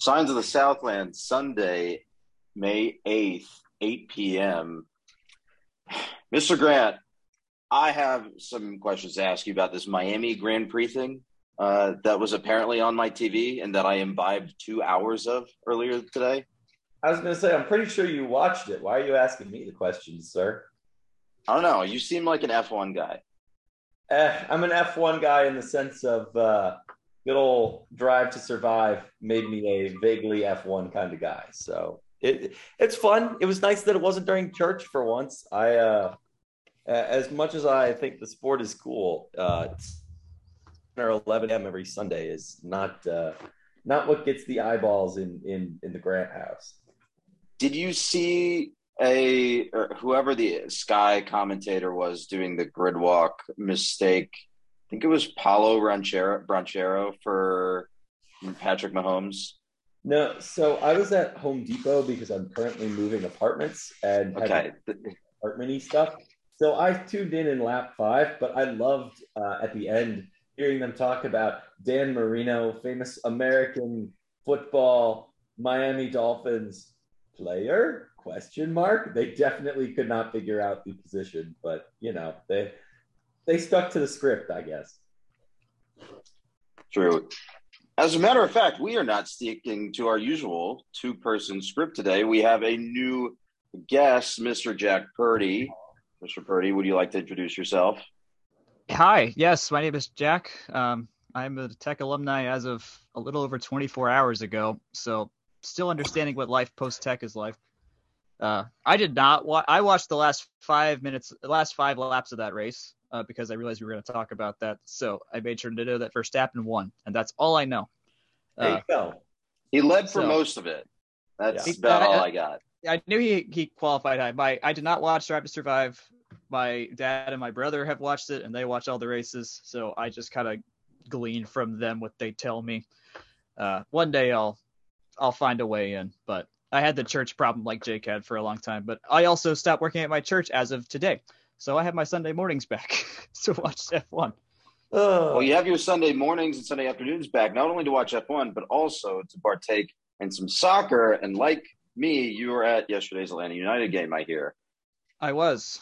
Signs of the Southland, Sunday, May 8th, 8 p.m. Mr. Grant, I have some questions to ask you about this Miami Grand Prix thing uh, that was apparently on my TV and that I imbibed two hours of earlier today. I was going to say, I'm pretty sure you watched it. Why are you asking me the questions, sir? I don't know. You seem like an F1 guy. Eh, I'm an F1 guy in the sense of uh, good old Drive to Survive made me a vaguely F1 kind of guy. So it it's fun. It was nice that it wasn't during church for once. I uh, as much as I think the sport is cool, uh, or 11 a.m. every Sunday is not uh, not what gets the eyeballs in in in the Grant house. Did you see a or whoever the Sky commentator was doing the grid walk mistake? I think it was Paolo Ranchero, Branchero for Patrick Mahomes. No, so I was at Home Depot because I'm currently moving apartments and okay. apartmenty stuff. So I tuned in in lap five, but I loved uh, at the end hearing them talk about Dan Marino, famous American football Miami Dolphins player question mark they definitely could not figure out the position but you know they they stuck to the script i guess. True. As a matter of fact we are not sticking to our usual two person script today. We have a new guest mr jack purdy. Mr purdy would you like to introduce yourself? Hi. Yes my name is jack. Um, i'm a tech alumni as of a little over 24 hours ago so still understanding what life post tech is like. Uh, I did not. Wa- I watched the last five minutes, the last five laps of that race uh, because I realized we were going to talk about that. So I made sure to know that Verstappen won, and one. And that's all I know. Uh, there you go. He led for so, most of it. That's yeah. about I, all I got. I knew he he qualified high. My I did not watch Drive to Survive. My dad and my brother have watched it, and they watch all the races. So I just kind of glean from them what they tell me. Uh, one day I'll I'll find a way in. But I had the church problem like Jake had for a long time. But I also stopped working at my church as of today, so I have my Sunday mornings back to watch F1. Uh, well, you have your Sunday mornings and Sunday afternoons back, not only to watch F1, but also to partake in some soccer. And like me, you were at yesterday's Atlanta United game, I hear. I was.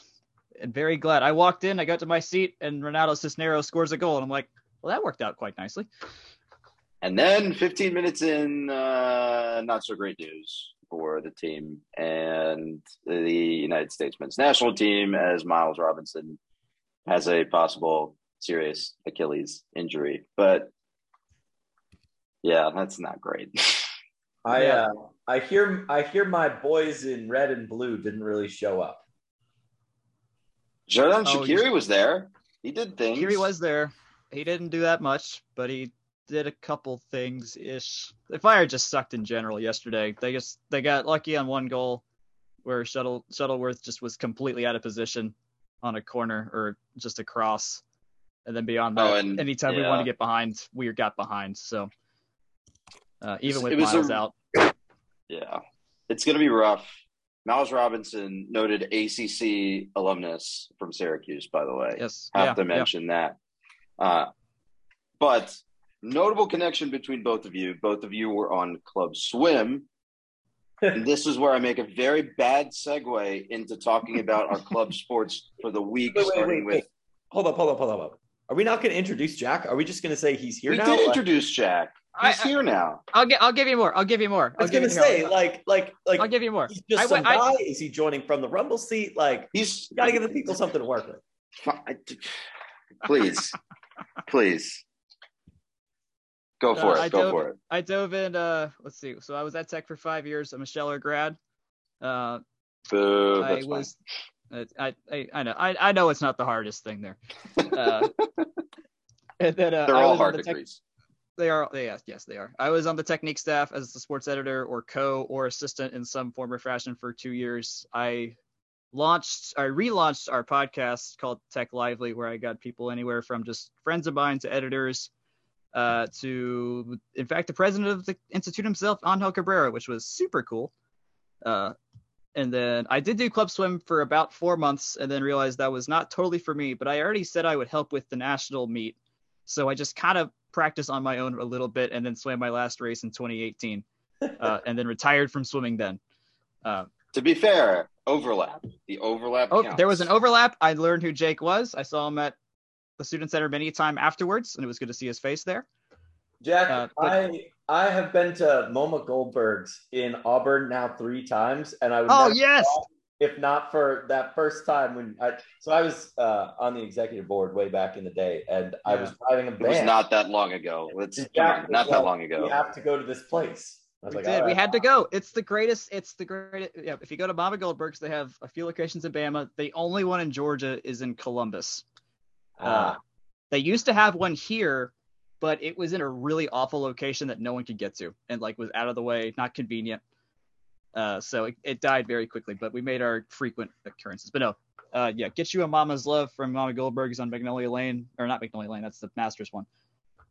And very glad. I walked in, I got to my seat, and Ronaldo Cisneros scores a goal. And I'm like, well, that worked out quite nicely. And then 15 minutes in, uh, not so great news for the team and the United States men's national team as Miles Robinson has a possible serious Achilles injury. But yeah, that's not great. I uh, I hear I hear my boys in red and blue didn't really show up. Xherdan oh, was there. He did things. Shaqiri was there. He didn't do that much, but he did a couple things ish. The fire just sucked in general yesterday. They just they got lucky on one goal where Shuttle Shuttleworth just was completely out of position on a corner or just a cross. And then beyond that, oh, and, anytime yeah. we want to get behind, we got behind. So uh, even with Miles a, out, yeah, it's gonna be rough. Miles Robinson, noted ACC alumnus from Syracuse, by the way. Yes, have yeah, to mention yeah. that. Uh, but notable connection between both of you. Both of you were on Club Swim. and this is where I make a very bad segue into talking about our club sports for the week, wait, wait, starting wait, with. Hold up, hold up, hold up, hold up. Are we not going to introduce Jack? Are we just going to say he's here we now? We did introduce Jack. He's I, here now. I'll get. I'll give you more. I'll give you more. i was gonna say, like, like, like. I'll give you more. He's just I, some I, guy. Is he joining from the Rumble seat? Like, he's got to give the people something to work with. Please, please. Go for uh, it. I Go dove, for it. I dove in. Uh, let's see. So I was at Tech for five years. I'm a Scheller grad. Uh, Boo, I was. Uh, I, I I know I I know it's not the hardest thing there. Uh, and then uh, they're all hard the degrees. they are. Yes, yes, they are. I was on the technique staff as the sports editor or co or assistant in some form or fashion for two years. I launched, I relaunched our podcast called Tech Lively, where I got people anywhere from just friends of mine to editors uh, to, in fact, the president of the institute himself, Angel Cabrera, which was super cool. Uh, and then I did do club swim for about four months, and then realized that was not totally for me. But I already said I would help with the national meet, so I just kind of practiced on my own a little bit, and then swam my last race in 2018. uh, and then retired from swimming. Then, uh, To be fair, overlap. The overlap. oh, counts. there was an overlap. I learned who Jake was. I saw him at the student center many a time afterwards, and it was good to see his face there. Jack, Uh, but- I I have been to Mama Goldberg's in Auburn now three times, and I would Oh yes, if not for that first time when I so I was uh, on the executive board way back in the day, and I was driving a It was not that long ago. Let's And come Jack not that like, long We ago. have to go to this place. I was we like, did. all We had to go. It's the greatest. It's the greatest. Yeah, if you go to Mama Goldberg's, they have a few locations in Bama. The only one in Georgia is in Columbus. Uh, Ah, They used to have one here, but it was in a really awful location that no one could get to, and like was out of the way, not convenient. Uh, so it, it died very quickly. But we made our frequent occurrences. But no, uh, yeah, get you a Mama's Love from Mama Goldberg's on Magnolia Lane, or not Magnolia Lane. That's the Masters one.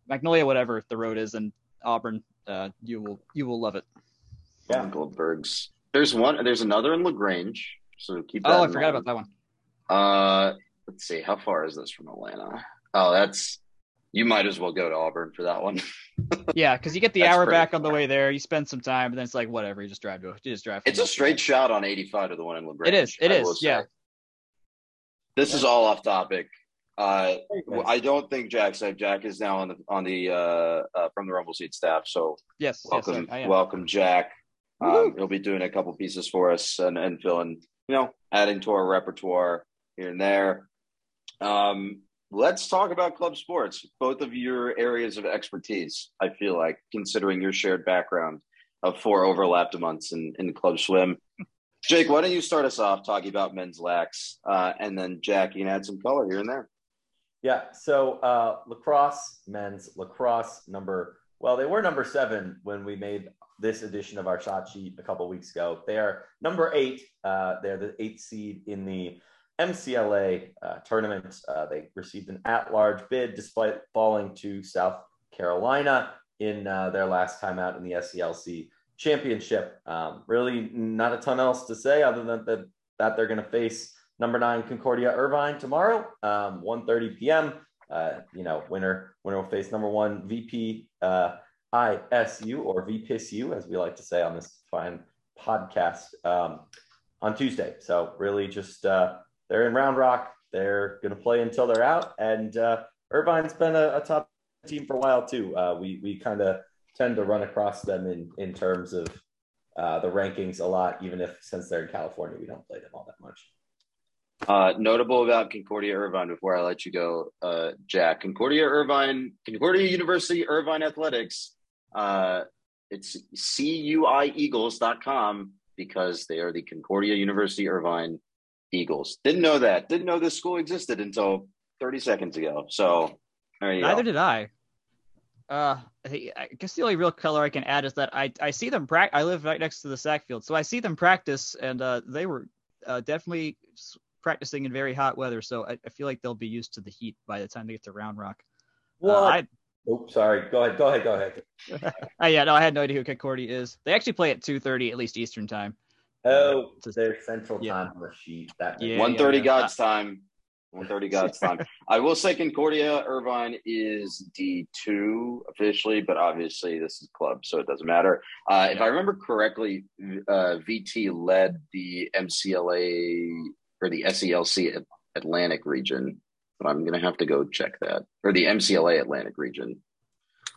Magnolia, whatever the road is in Auburn. Uh, you will you will love it. Yeah. Goldberg's. There's one. There's another in Lagrange. So keep that. Oh, I forgot mind. about that one. Uh, let's see. How far is this from Atlanta? Oh, that's. You might as well go to Auburn for that one. Yeah, because you get the hour pretty back on the way there. You spend some time, and then it's like whatever. You just drive to you just drive. It's a there. straight shot on 85 to the one in Lagrange. It is, it I is, will say. yeah. This is all off topic. Uh, I don't think Jack said Jack is now on the on the uh, uh from the Rumble Seat staff. So Yes, yes, welcome, sir, welcome, Jack. Um, he'll be doing a couple pieces for us and, and filling, you know, adding to our repertoire here and there. Um, let's talk about club sports. Both of your areas of expertise. I feel like, considering your shared background of four overlapped months in, in club swim. Jake, why don't you start us off talking about men's lax, uh, and then Jack, you can add some color here and there. Yeah. So uh, lacrosse, men's lacrosse number. Well, they were number seven when we made this edition of our shot sheet a couple weeks ago. They are number eight. Uh, they're the eighth seed in the MCLA uh, tournament. Uh, they received an at-large bid despite falling to South Carolina in uh, their last time out in the SELC championship. Um, really, not a ton else to say other than that, that they're going to face number nine Concordia Irvine tomorrow, um, 1.30 p.m. Uh, you know, winner winner will face number one VP uh, ISU or VPSU, as we like to say on this fine podcast um, on Tuesday. So really, just uh, they're in Round Rock. They're going to play until they're out, and uh, Irvine's been a, a top team for a while too. Uh, we we kind of tend to run across them in in terms of uh, the rankings a lot, even if since they're in California, we don't play them all that much. Uh, notable about Concordia Irvine before I let you go, uh, Jack. Concordia Irvine, Concordia University Irvine Athletics. Uh, it's cuieagles.com because they are the Concordia University Irvine Eagles. Didn't know that. Didn't know this school existed until 30 seconds ago. So there you Neither go. did I. Uh, I, guess the only real color I can add is that I I see them practice. I live right next to the sack field, so I see them practice, and uh, they were uh, definitely practicing in very hot weather. So I, I feel like they'll be used to the heat by the time they get to Round Rock. Uh, I, Oh, sorry. Go ahead. Go ahead. Go ahead. uh, yeah, no, I had no idea who Concordia is. They actually play at 2:30 at least Eastern time. Oh, Just- their central yeah. time on the sheet. That Yeah, One thirty yeah. God's time. One thirty God's time. I will say Concordia Irvine is D two officially, but obviously this is club, so it doesn't matter. Uh, If I remember correctly, uh, VT led the MCLA or the SELC Atlantic region, but I'm gonna have to go check that or the MCLA Atlantic region.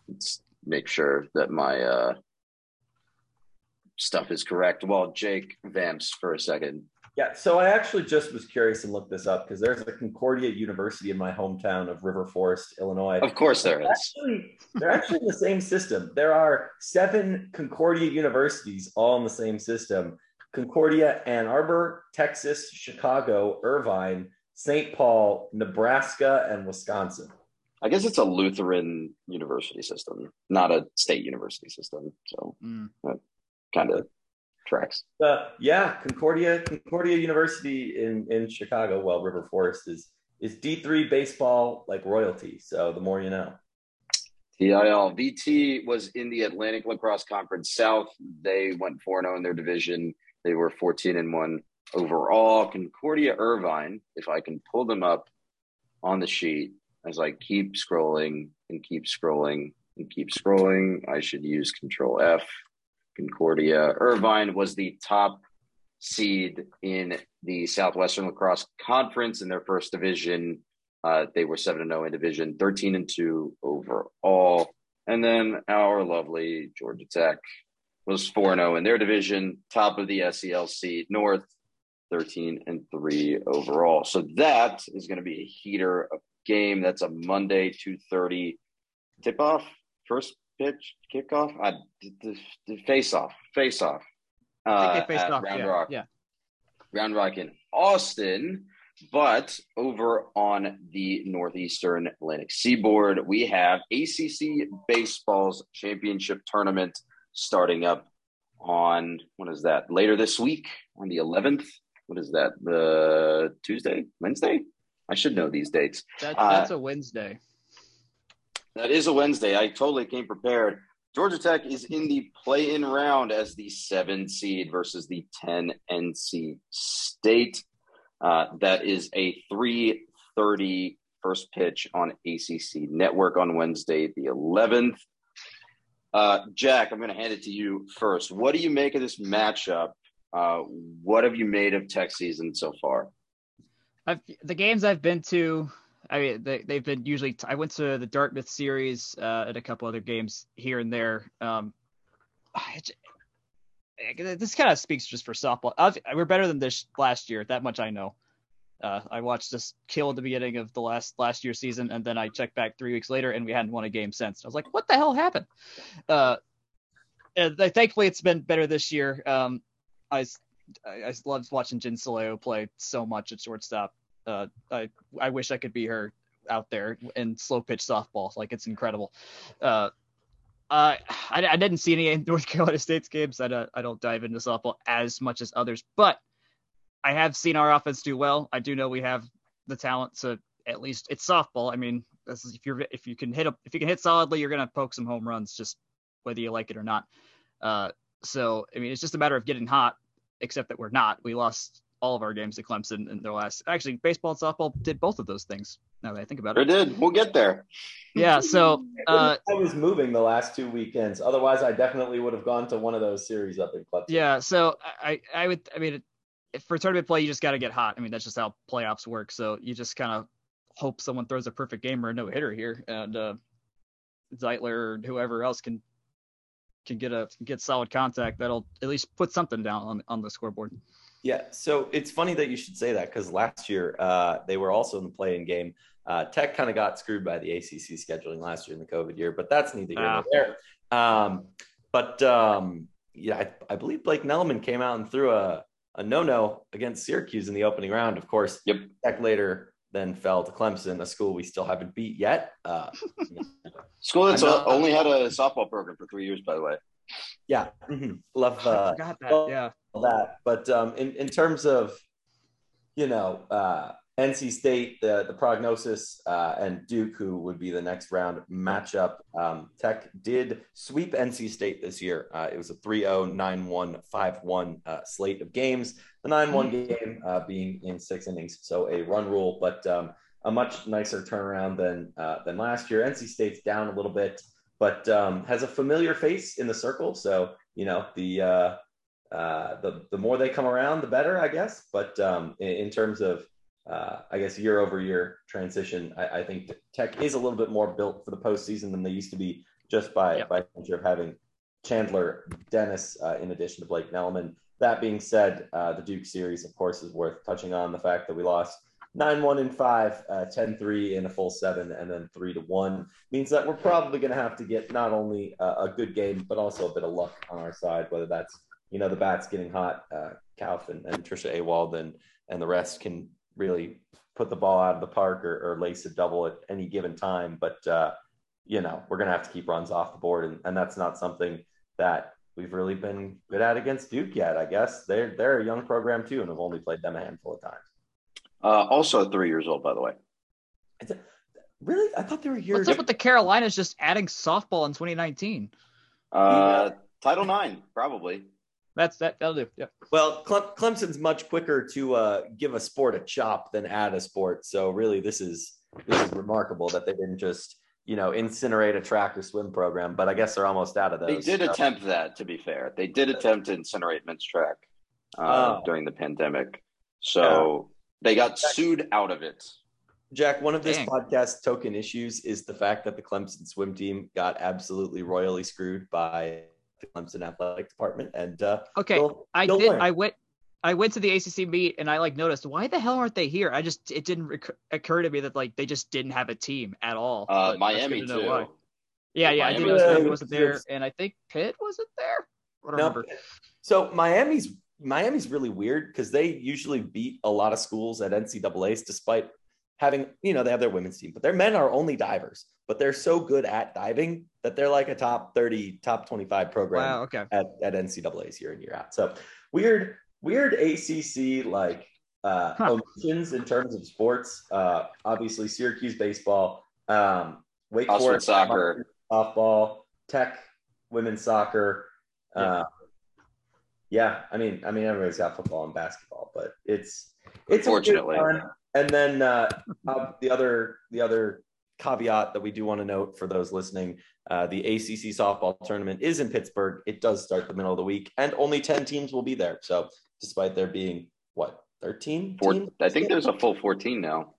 Let's make sure that my uh, stuff is correct. Well, Jake vamps for a second. Yeah. So I actually just was curious and looked this up because there's a Concordia University in my hometown of River Forest, Illinois. Of course, there is. Actually, they're actually in the same system. There are seven Concordia universities all in the same system Concordia, Ann Arbor, Texas, Chicago, Irvine, St. Paul, Nebraska, and Wisconsin. I guess it's a Lutheran university system, not a state university system. So Mm. Kind of tracks. Uh, yeah, Concordia, Concordia University in, in Chicago, well, River Forest is is D3 baseball like royalty. So the more you know. TIL VT was in the Atlantic Lacrosse Conference South. They went 4 0 in their division. They were 14 and 1 overall. Concordia Irvine, if I can pull them up on the sheet as I keep scrolling and keep scrolling and keep scrolling, I should use Control F. Concordia. Irvine was the top seed in the Southwestern Lacrosse Conference in their first division. Uh, they were 7 0 in division, 13 and 2 overall. And then our lovely Georgia Tech was 4 0 in their division, top of the SELC North, 13 and 3 overall. So that is going to be a heater of game. That's a Monday, 2.30 tip off, first pitch, kickoff, uh, the, the face off, face off. Uh, off. Round yeah, Rock. Yeah. Round Rock in Austin. But over on the Northeastern Atlantic Seaboard, we have ACC Baseball's championship tournament starting up on what is that later this week on the 11th what is that the tuesday wednesday i should know these dates that, that's uh, a wednesday that is a wednesday i totally came prepared georgia tech is in the play-in round as the seven seed versus the 10 nc state uh, that is a 330 first pitch on acc network on wednesday the 11th uh, Jack, I'm going to hand it to you first. What do you make of this matchup? Uh, what have you made of Tech season so far? I've, the games I've been to, I mean, they, they've been usually. I went to the Dartmouth series uh, and a couple other games here and there. Um, this kind of speaks just for softball. we're better than this last year. That much I know. Uh, I watched this kill at the beginning of the last last year season, and then I checked back three weeks later, and we hadn't won a game since. I was like, "What the hell happened?" Uh, thankfully, it's been better this year. Um, I I loved watching Jin Sileo play so much at shortstop. Uh, I I wish I could be her out there in slow pitch softball. Like it's incredible. Uh, I, I didn't see any North Carolina State's games. I don't, I don't dive into softball as much as others, but I have seen our offense do well. I do know we have the talent to at least it's softball. I mean, is, if you're if you can hit a, if you can hit solidly, you're gonna poke some home runs, just whether you like it or not. Uh, so I mean, it's just a matter of getting hot. Except that we're not. We lost all of our games to Clemson in their last. Actually, baseball and softball did both of those things. Now that I think about it, it did. We'll get there. Yeah. So uh, I was moving the last two weekends. Otherwise, I definitely would have gone to one of those series up in Clemson. Yeah. So I I would I mean for tournament play, you just got to get hot. I mean, that's just how playoffs work. So you just kind of hope someone throws a perfect game or a no hitter here, and uh, Zeitler or whoever else can can get a get solid contact that'll at least put something down on on the scoreboard. Yeah, so it's funny that you should say that because last year uh, they were also in the play-in game. Uh, Tech kind of got screwed by the ACC scheduling last year in the COVID year, but that's neither here nor ah. there. Um, but um, yeah, I, I, believe Blake Neleman came out and threw a a no-no against Syracuse in the opening round. Of course, yep. Tech later then fell to Clemson, a school we still haven't beat yet. Uh, school that's only had a softball program for three years, by the way. Yeah, mm-hmm. love. Uh, that. yeah, that. But um, in in terms of, you know, uh, NC State, the, the prognosis, uh, and Duke, who would be the next round matchup. Um, Tech did sweep NC State this year. Uh, it was a 3 0, 9 1, 5 1 uh, slate of games. The 9 1 mm-hmm. game uh, being in six innings, so a run rule, but um, a much nicer turnaround than, uh, than last year. NC State's down a little bit, but um, has a familiar face in the circle. So, you know, the. Uh, the the more they come around, the better, I guess. But um, in, in terms of uh, I guess year over year transition. I, I, think Tech is a little bit more built for the postseason than they used to be, just by yep. by nature of having Chandler Dennis uh, in addition to Blake Neleman. That being said, uh, the Duke series, of course, is worth touching on. The fact that we lost 9 1 and 5, uh, 10 3 in a full seven, and then 3 to 1 means that we're probably going to have to get not only a, a, good game, but also a bit of luck on our side, whether that's, you know, the bats getting hot, uh, Kauf and, and Trisha Awald and, and the rest can really put the ball out of the park or, or lace a double at any given time. But, uh, you know, we're going to have to keep runs off the board. And, and that's not something that we've really been good at against Duke yet, I guess. They're, they're a young program too, and have only played them a handful of times. Uh, also three years old, by the way. it's Really? I thought they were here. What's up with the Carolinas just adding softball in 2019? Uh, Title Nine, probably. That's that. That'll do. Yeah. Well, Clemson's much quicker to uh, give a sport a chop than add a sport. So really, this is this is remarkable that they didn't just you know, incinerate a track or swim program, but I guess they're almost out of those. They did so. attempt that, to be fair. They did attempt to incinerate men's track uh, Oh. during the pandemic. So they got sued out of it. Jack, one of this Dang. podcast token issues is the fact that the Clemson swim team got absolutely royally screwed by the Clemson athletic department. And uh, Okay, they'll- I they'll did. learn. I went. I went to the ACC meet and I like noticed why the hell aren't they here? I just it didn't recur, occur to me that like they just didn't have a team at all. Uh, Miami, to too. why. Yeah, yeah, I did Miami notice was- Miami wasn't there, and I think Pitt wasn't there. I don't No. remember. So Miami's Miami's really weird because they usually beat a lot of schools at NCAA's despite having, you know, they have their women's team, but their men are only divers, but they're so good at diving that they're like a top 30, top 25 program Wow. Okay. at, at NCAA's year in, year out. So weird, weird ACC like uh, Huh. omissions in terms of sports. Uh, obviously, Syracuse baseball, um, Wake Oxford Forest soccer. softball, Tech women's soccer. Yeah. Uh, yeah, I mean, I mean, everybody's got football and basketball, but it's it's Unfortunately. And then uh, uh, the other the other caveat that we do want to note for those listening, uh, the ACC softball tournament is in Pittsburgh. It does start the middle of the week, and only ten teams will be there. So, despite there being what thirteen? I think there's a full 14 now.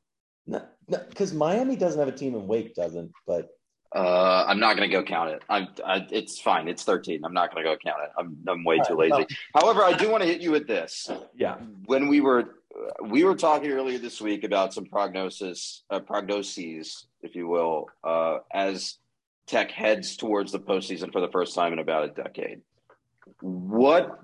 no, because Miami doesn't have a team and Wake doesn't. But Uh, I'm not going to go count it. I'm, I, it's fine. It's 13. I'm not going to go count it. I'm, I'm way too All right, lazy. However, I do want to hit you with this. yeah, When we were, we were talking earlier this week about some prognosis, uh, prognoses, if you will, uh, as Tech heads towards the postseason for the first time in about a decade. What,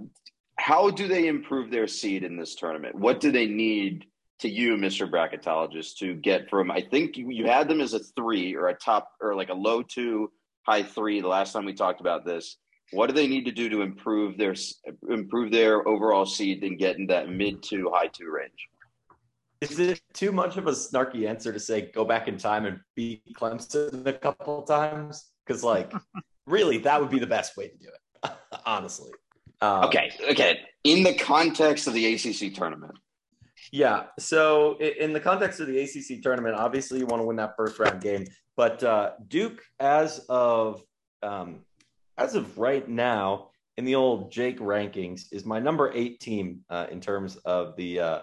how do they improve their seed in this tournament? What do they need to you, Mr. Bracketologist, to get from? I think you, you had them as a three or a top or like a low two, high three. The last time we talked about this, what do they need to do to improve their improve their overall seed and get in that mid to high two range? Is it too much of a snarky answer to say go back in time and beat Clemson a couple times? Because like, really, that would be the best way to do it. Honestly. Um, Okay, okay. In the context of the ACC tournament, Yeah. So in the context of the ACC tournament, obviously you want to win that first round game, but uh, Duke, as of um, as of right now, in the old Jake rankings, is my number eight team uh, in terms of the uh,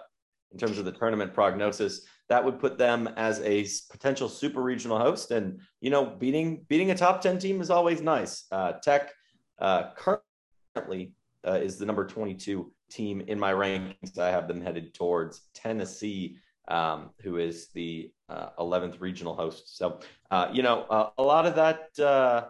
in terms of the tournament prognosis. That would put them as a potential super regional host, and you know, beating beating a top ten team is always nice. Uh, Tech uh, currently uh, is the number twenty two team in my rankings. I have them headed towards Tennessee, um, who is the uh, 11th regional host. So, uh, you know, uh, a lot of that, uh,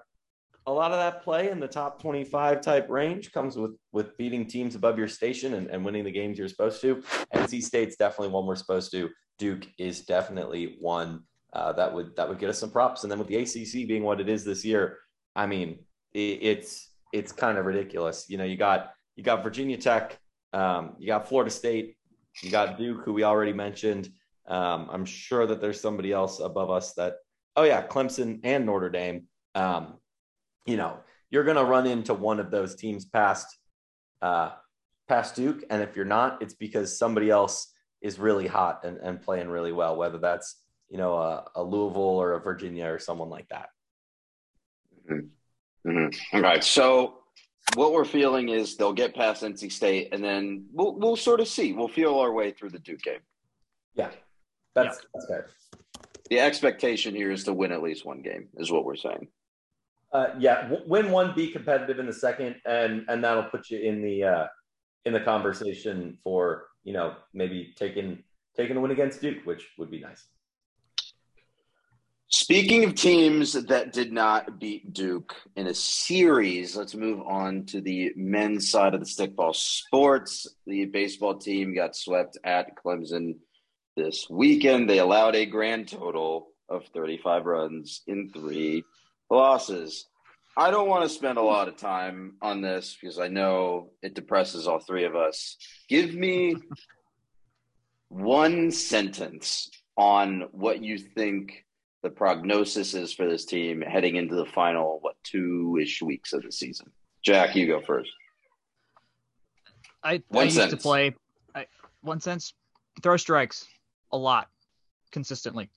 a lot of that play in the top 25 type range comes with with beating teams above your station and, and winning the games you're supposed to. NC State's definitely one we're supposed to. Duke is definitely one uh, that would that would get us some props. And then with the ACC being what it is this year, I mean, it, it's it's kind of ridiculous. You know, you got you got Virginia Tech, um, you got Florida State, you got Duke, who we already mentioned. Um, I'm sure that there's somebody else above us that, oh yeah, Clemson and Notre Dame. Um, you know, you're going to run into one of those teams past, uh, past Duke, and if you're not, it's because somebody else is really hot and, and playing really well, whether that's you know a, a Louisville or a Virginia or someone like that. Mhm. Okay, so what we're feeling is they'll get past NC State, and then we'll we'll sort of see. We'll feel our way through the Duke game. Yeah, that's that's fair. The expectation here is to win at least one game, is what we're saying. Uh, yeah, w- win one, be competitive in the second, and and that'll put you in the uh, in the conversation for you know maybe taking taking a win against Duke, which would be nice. Speaking of teams that did not beat Duke in a series, let's move on to the men's side of the stickball sports. The baseball team got swept at Clemson this weekend. They allowed a grand total of 35 runs in three losses. I don't want to spend a lot of time on this because I know it depresses all three of us. Give me one sentence on what you think the prognosis is for this team heading into the final, what, two ish weeks of the season? Jack, you go first. I, I used to play I, one sense throw strikes a lot consistently.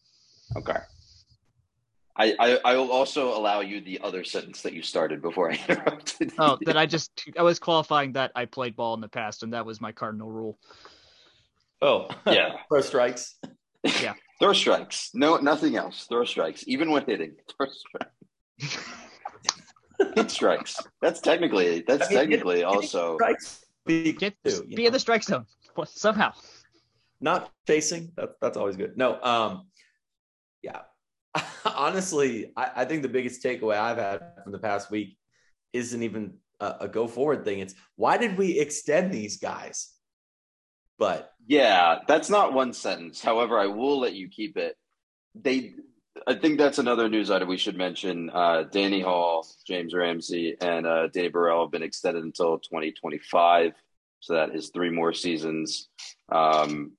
Okay. I, I I will also allow you the other sentence that you started before I interrupted. Oh, that I just I was qualifying that I played ball in the past, and that was my cardinal rule. Oh, Yeah. Throw strikes. Throw strikes. No, nothing else. Throw strikes. Even when hitting, throw strikes. Hit strikes. That's technically. That's I mean, technically hit- also. Strikes. Be, Get too, be know. in the strike zone somehow. not chasing. That, that's always good. No, um, yeah. Honestly, I, I think the biggest takeaway I've had from the past week isn't even a, a go forward thing. It's why did we extend these guys? But Yeah, that's not one sentence. However, I will let you keep it. They, I think that's another news item we should mention. Uh, Danny Hall, James Ramsey, and uh, Danny Borrell have been extended until 2025. So that is three more seasons. Um,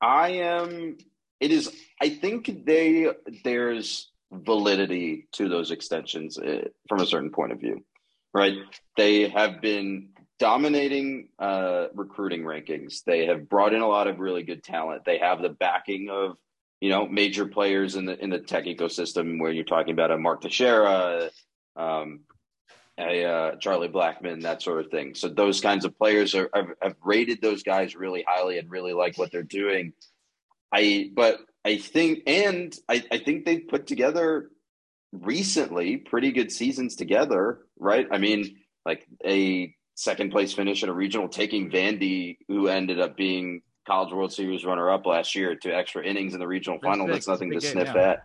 I am. It is. I think they there's validity to those extensions uh, from a certain point of view, right? They have been dominating uh, recruiting rankings. They have brought in a lot of really good talent. They have the backing of you know major players in the in the tech ecosystem. Where you're talking about a Mark Teixeira, um, a uh, Charlie Blackmon, that sort of thing. So those kinds of players are have, have rated those guys really highly and really like what they're doing. I but I think and I, I think they've put together recently pretty good seasons together, right? I mean, like a second place finish at a regional, taking Vandy, who ended up being College World Series runner up last year, to extra innings in the regional That's final. big. That's nothing to big sniff game, at.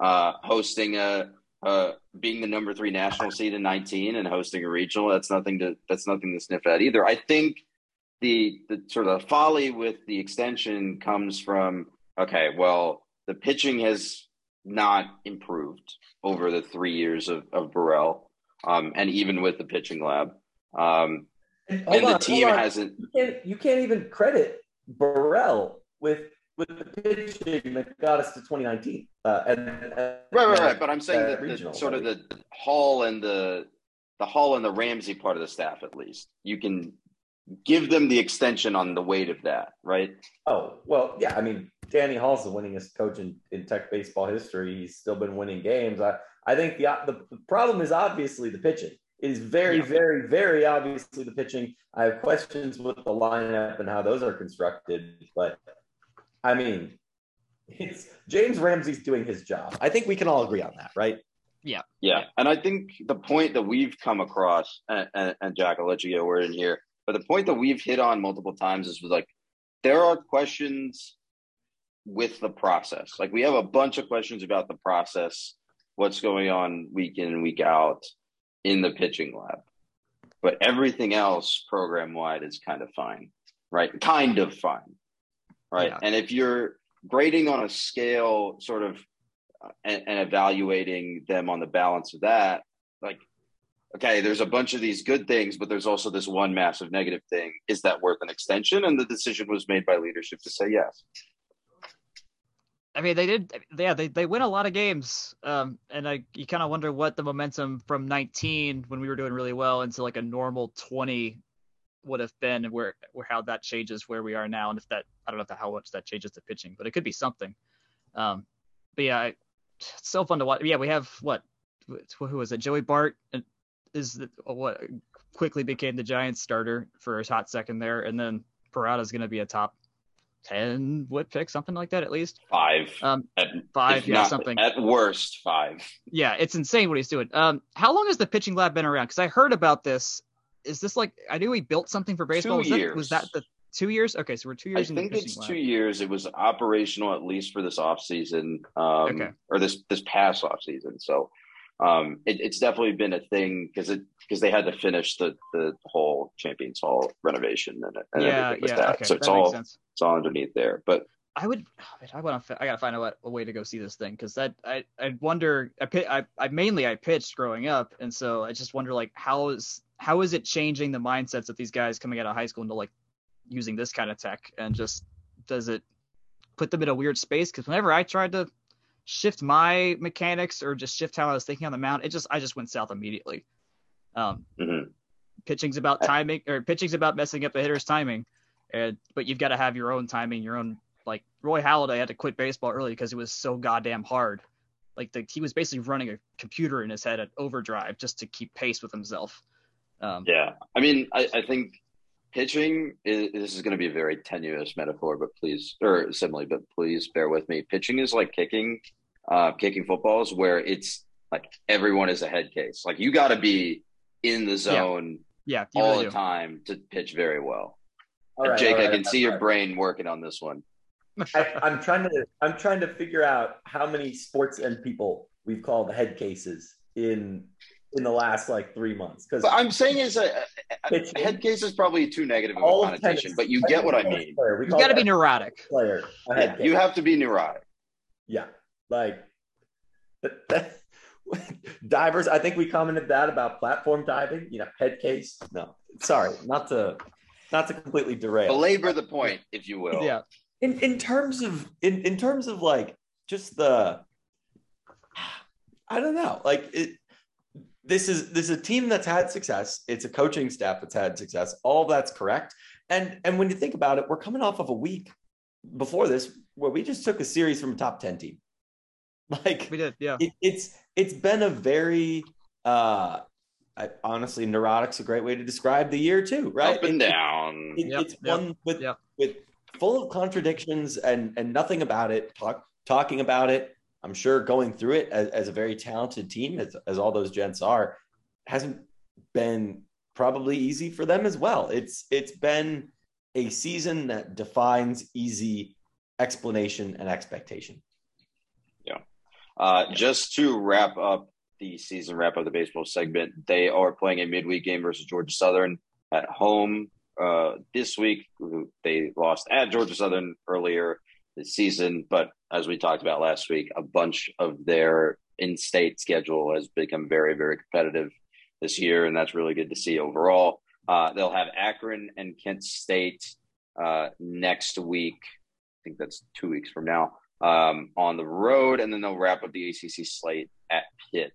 Uh, hosting a, uh, being the number three national seed in 19 and hosting a regional, that's nothing to that's nothing to sniff at either. I think the the sort of folly with the extension comes from okay, well, the pitching has not improved over the three years of, of Borrell, um, and even with the pitching lab. Um, and, and the team hasn't You can't, you can't even credit Borrell with with the pitching that got us to 2019. Uh, and, and right, right, right. But I'm saying uh, that the, sort of the Hall and the the Hall and the Ramsey part of the staff, at least you can give them the extension on the weight of that, right? Oh well, yeah. I mean, Danny Hall's the winningest coach in, in Tech baseball history. He's still been winning games. I I think the the, the problem is obviously the pitching. It is very, Yeah. very, very obviously the pitching. I have questions with the lineup and how those are constructed, but I mean, it's James Ramsey's doing his job. I think we can all agree on that, right? Yeah, Yeah. and I think the point that we've come across, and, and, and Jack, I'll let you get a word in here, but the point that we've hit on multiple times is like there are questions with the process. Like we have a bunch of questions about the process, what's going on week in and week out in the pitching lab, but everything else program wide is kind of fine, right? Kind of fine, right? Yeah. And if you're grading on a scale, sort of uh, and, and evaluating them on the balance of that, like, okay, there's a bunch of these good things, but there's also this one massive negative thing. Is that worth an extension? And the decision was made by leadership to say yes. I mean, they did. Yeah, they, they win a lot of games. Um, and I you kind of wonder what the momentum from 19 when we were doing really well into like a normal 20 would have been, where where how that changes where we are now, and if that I don't know if how much that changes the pitching, but it could be something. Um, but yeah, I, it's so fun to watch. Yeah, we have what who was it? Joey Bart uh, is the, what quickly became the Giants starter for a hot second there, and then Parada's going to be a top 10 would pick something like that at least. Five. Um, At, five, yeah, not- something. At worst, five. Yeah, it's insane what he's doing. Um, how long has the pitching lab been around? Because I heard about this. Is this like I knew he built something for baseball? was, Two That, was that the two years? Okay, so we're two I years in think it's lab. two years. It was operational at least for this off season, um, Okay. or this this past off season. So um, it, it's definitely been a thing because it because they had to finish the the whole Champions Hall renovation and, and yeah, everything with yeah, that. okay, so it's that all sense. it's all underneath there. But I would. oh, I want to. I gotta find out a way to go see this thing because that I I wonder. I, I I mainly I pitched growing up, and so I just wonder like how is how is it changing the mindsets of these guys coming out of high school into like using this kind of tech and just does it put them in a weird space? Because whenever I tried to shift my mechanics or just shift how I was thinking on the mound, it just I just went south immediately. Um, mhm. pitching's about timing or pitching's about messing up the hitter's timing and but you've got to have your own timing your own like roy halladay had to quit baseball early because it was so goddamn hard like the, he was basically running a computer in his head at overdrive just to keep pace with himself. Um, yeah, I mean, I, I think pitching is this is going to be a very tenuous metaphor, but please or simile, but please bear with me. Pitching is like kicking, uh, kicking footballs where it's like everyone is a head case. Like you got to be in the zone yeah, all really the do. time to pitch very well. All right, Jake, all right, I can see your all right. brain working on this one. I, I'm trying to I'm trying to figure out how many sports and people we've called head cases in in the last like three months because I'm saying is a, a, a head case is probably too negative of a connotation, tennis- but you get what I mean. Player, You call got to be neurotic. player Yeah, you have to be neurotic. Yeah, like that, that- divers. I think we commented that about platform diving. You know, head case. No, sorry, not to not to completely derail. Belabor the point, if you will. Yeah, in in terms of in in terms of like just the I don't know like it this is this is a team that's had success it's a coaching staff that's had success all that's correct and and when you think about it we're coming off of a week before this where we just took a series from a top 10 team like we did. Yeah, it, it's it's been a very uh I, honestly neurotic's a great way to describe the year too right Up and It- down. it, Yep, it's yep, one with yep. with full of contradictions and and nothing about it. Talk talking about it. I'm sure going through it as, as a very talented team, as, as all those gents are, hasn't been probably easy for them as well. It's it's been a season that defines easy explanation and expectation. Uh, Yeah. Just to wrap up the season, wrap up the baseball segment, they are playing a midweek game versus Georgia Southern at home uh, this week. They lost at Georgia Southern earlier this season, but as we talked about last week, a bunch of their in-state schedule has become very, very competitive this year, and that's really good to see overall. Uh, they'll have Akron and Kent State uh, next week. I think that's two weeks from now um, on the road, and then they'll wrap up the ACC slate at Pitt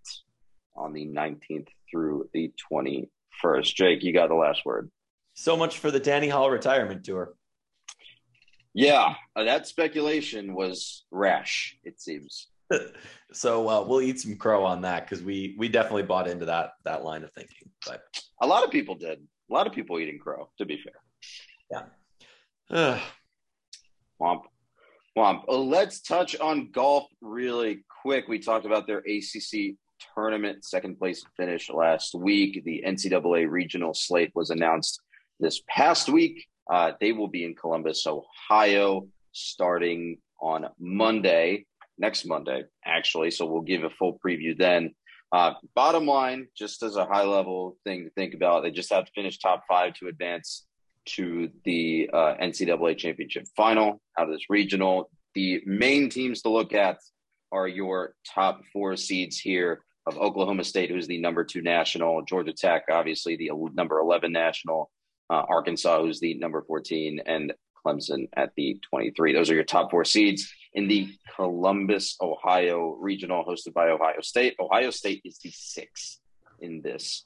on the 19th through the 21st. Jake, you got the last word. So much for the Danny Hall retirement tour. Yeah, uh, that speculation was rash. It seems. so uh, we'll eat some crow on that because we we definitely bought into that that line of thinking. But A lot of people did. A lot of people eating crow. To be fair. uh, Womp. Womp. Uh, let's touch on golf really quick. We talked about their ACC tournament second place finish last week. The NCAA regional slate was announced this past week. Uh, they will be in Columbus, Ohio, starting on Monday, next Monday, actually. So we'll give a full preview then. Uh, bottom line, just as a high level thing to think about, they just have to finish top five to advance to the uh, NCAA championship final out of this regional. The main teams to look at are your top four seeds here of Oklahoma State, who's the number two national, Georgia Tech, obviously the number 11 national, uh, Arkansas, who's the number 14, and Clemson at the 23. Those are your top four seeds in the Columbus, Ohio regional hosted by Ohio State. Ohio State is the sixth in this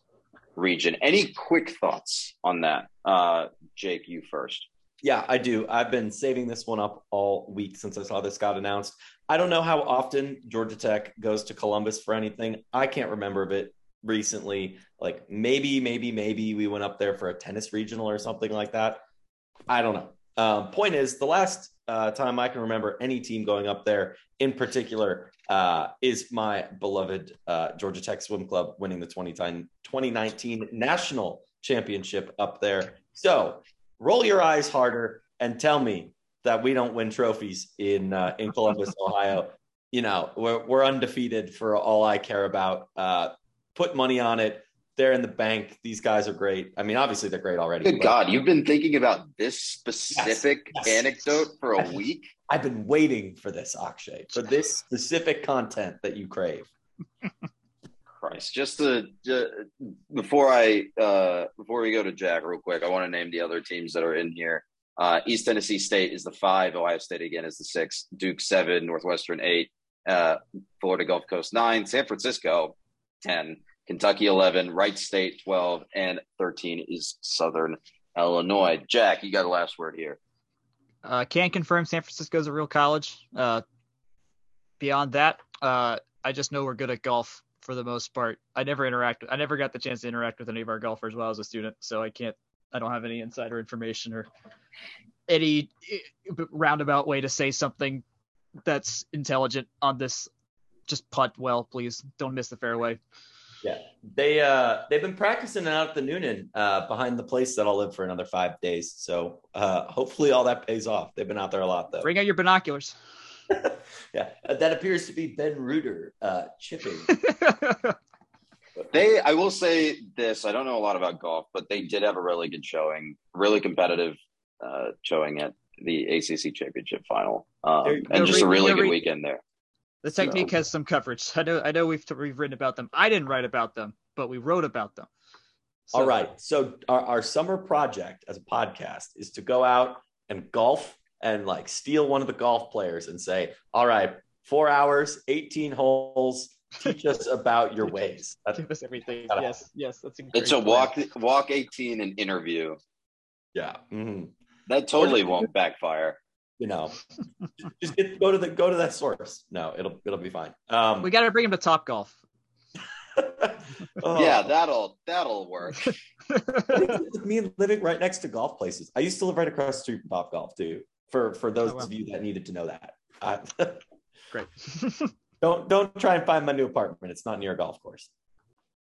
region. Any quick thoughts on that? Uh, Jake, you first. Yeah, I do. I've been saving this one up all week since I saw this got announced. I don't know how often Georgia Tech goes to Columbus for anything. I can't remember of it recently. Like maybe, maybe, maybe we went up there for a tennis regional or something like that. I don't know. Um, point is, the last uh, time I can remember any team going up there in particular uh, is my beloved uh, Georgia Tech Swim Club winning the 2010 2019 national championship up there. So roll your eyes harder and tell me that we don't win trophies in uh, in Columbus, Ohio. You know, we're we're undefeated for all I care about. Put money on it. They're in the bank. These guys are great. I mean, obviously they're great already. Good but God, you've been thinking about this specific yes. anecdote for a week? I've been waiting for this, Akshay, for this specific content that you crave. Christ. Just to before I uh, before we go to Jack real quick, I want to name the other teams that are in here. Uh, East Tennessee State is the five. Ohio State again is the six. Duke seven. Northwestern eight. Uh, Florida Gulf Coast nine. San Francisco ten. Kentucky eleven. Wright State twelve, and thirteen is Southern Illinois. Jack, you got the last word here. Uh, can confirm San Francisco is a real college. Uh, beyond that, uh, I just know we're good at golf for the most part. I never interact. I never got the chance to interact with any of our golfers while I was a student, so I can't. I don't have any insider information or any eh, roundabout way to say something that's intelligent on this. Just putt well, please. Don't miss the fairway. Yeah, they uh they've been practicing out at the Noonan uh, behind the place that I'll live for another five days. So uh, hopefully all that pays off. They've been out there a lot though. Bring out your binoculars. yeah, uh, that appears to be Ben Reuter uh, chipping. they, I will say this. I don't know a lot about golf, but they did have a really good showing, really competitive uh, showing at the ACC championship final, um, and just a really good weekend there. The technique so. has some coverage. I know. I know we've we've written about them. I didn't write about them, but we wrote about them. So. All right. So our, our summer project as a podcast is to go out and golf and like steal one of the golf players and say, "All right, four hours, eighteen holes." Teach us about your ways. That's, Give us everything. Yes, yes, that's a It's a walk walk eighteen and interview. Yeah, mm-hmm. that totally won't backfire you know, just get, go to the go to that source. No, it'll it'll be fine. Um, we got to bring him to Top Golf. oh. Yeah, that'll that'll work. me living right next to golf places. I used to live right across the street from Top Golf too. For for those oh, of you that needed to know that. Uh, Great. don't don't try and find my new apartment. It's not near a golf course.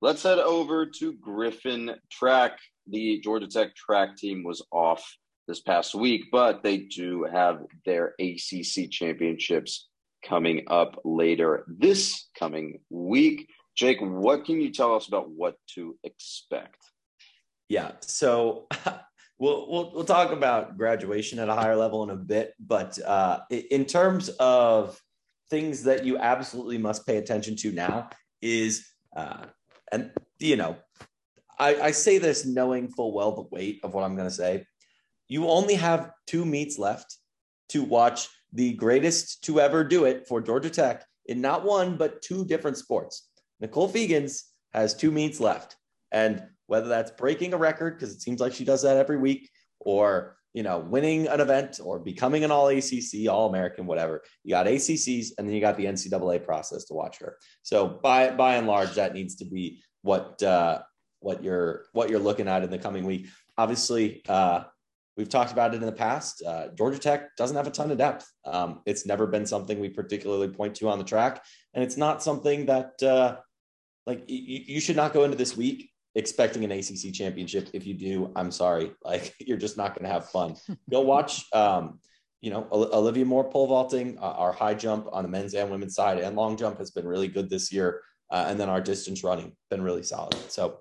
Let's head over to Griffin Track. The Georgia Tech track team was off this past week, but they do have their ACC championships coming up later this coming week. Jake, what can you tell us about what to expect? Yeah, so we'll we'll, we'll talk about graduation at a higher level in a bit, but uh, in terms of things that you absolutely must pay attention to now is, uh, and you know, I, I say this knowing full well the weight of what I'm going to say, you only have two meets left to watch the greatest to ever do it for Georgia Tech in not one, but two different sports. Nicole Fegans has two meets left. And whether that's breaking a record, because it seems like she does that every week, or you know, winning an event or becoming an all ACC, all American, whatever. You got ACCs and then you got the NCAA process to watch her. So by by and large, that needs to be what uh, what you're what you're looking at in the coming week. Obviously, uh, We've talked about it in the past. Uh, Georgia Tech doesn't have a ton of depth. Um, it's never been something we particularly point to on the track, and it's not something that uh, like y- you should not go into this week expecting an ACC championship. If you do, I'm sorry, like you're just not going to have fun. go watch. Um, you know, Olivia Moore pole vaulting, uh, our high jump on the men's and women's side, and long jump has been really good this year. Uh, and then our distance running been really solid. So,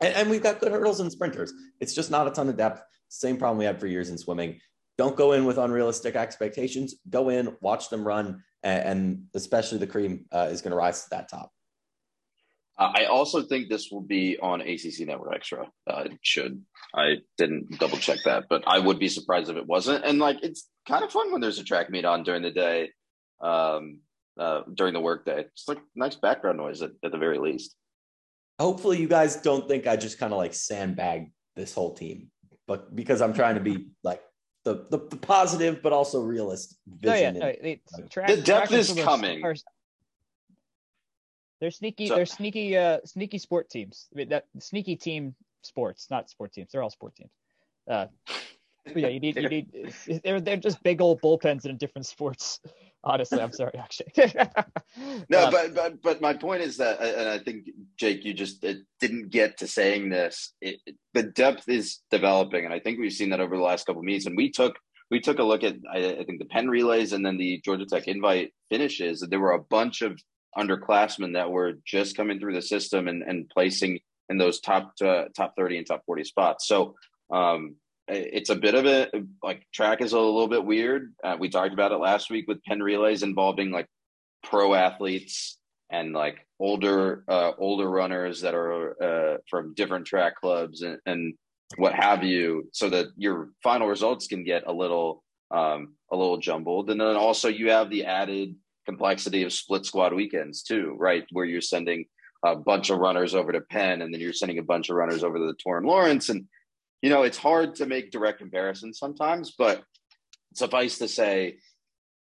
and, and we've got good hurdles and sprinters. It's just not a ton of depth. Same problem we had for years in swimming. Don't go in with unrealistic expectations. Go in, watch them run, and, and especially the cream uh, is going to rise to that top. Uh, I also think this will be on ACC Network Extra. Uh, it should. I didn't double check that, but I would be surprised if it wasn't. And like, it's kind of fun when there's a track meet on during the day, um, uh, during the workday. It's like nice background noise at, at the very least. Hopefully, you guys don't think I just kind of like sandbagged this whole team but because I'm trying to be like the the, the positive but also realist vision. Oh, yeah, no, the, track, the depth is coming. Are, they're sneaky. So, they're sneaky. Uh, sneaky sport teams. I mean, that sneaky team sports, not sport teams. They're all sport teams. Uh, yeah, you need. You need. They're they're just big old bullpens in different sports. Honestly, I'm sorry, actually. no, um, but but but my point is that, and I think Jake, you just didn't get to saying this. It, the depth is developing, and I think we've seen that over the last couple of meets. And we took we took a look at I, I think the Penn relays and then the Georgia Tech invite finishes. That there were a bunch of underclassmen that were just coming through the system and, and placing in those top uh, top 30 and top 40 spots. So um, it's a bit of a like track is a little bit weird. Uh, we talked about it last week with Penn relays involving like pro athletes and like older uh, older runners that are uh, from different track clubs and, and what have you, so that your final results can get a little um, a little jumbled. And then also you have the added complexity of split squad weekends too, right? Where you're sending a bunch of runners over to Penn, and then you're sending a bunch of runners over to the Torrin Lawrence, and you know, it's hard to make direct comparisons sometimes, but suffice to say,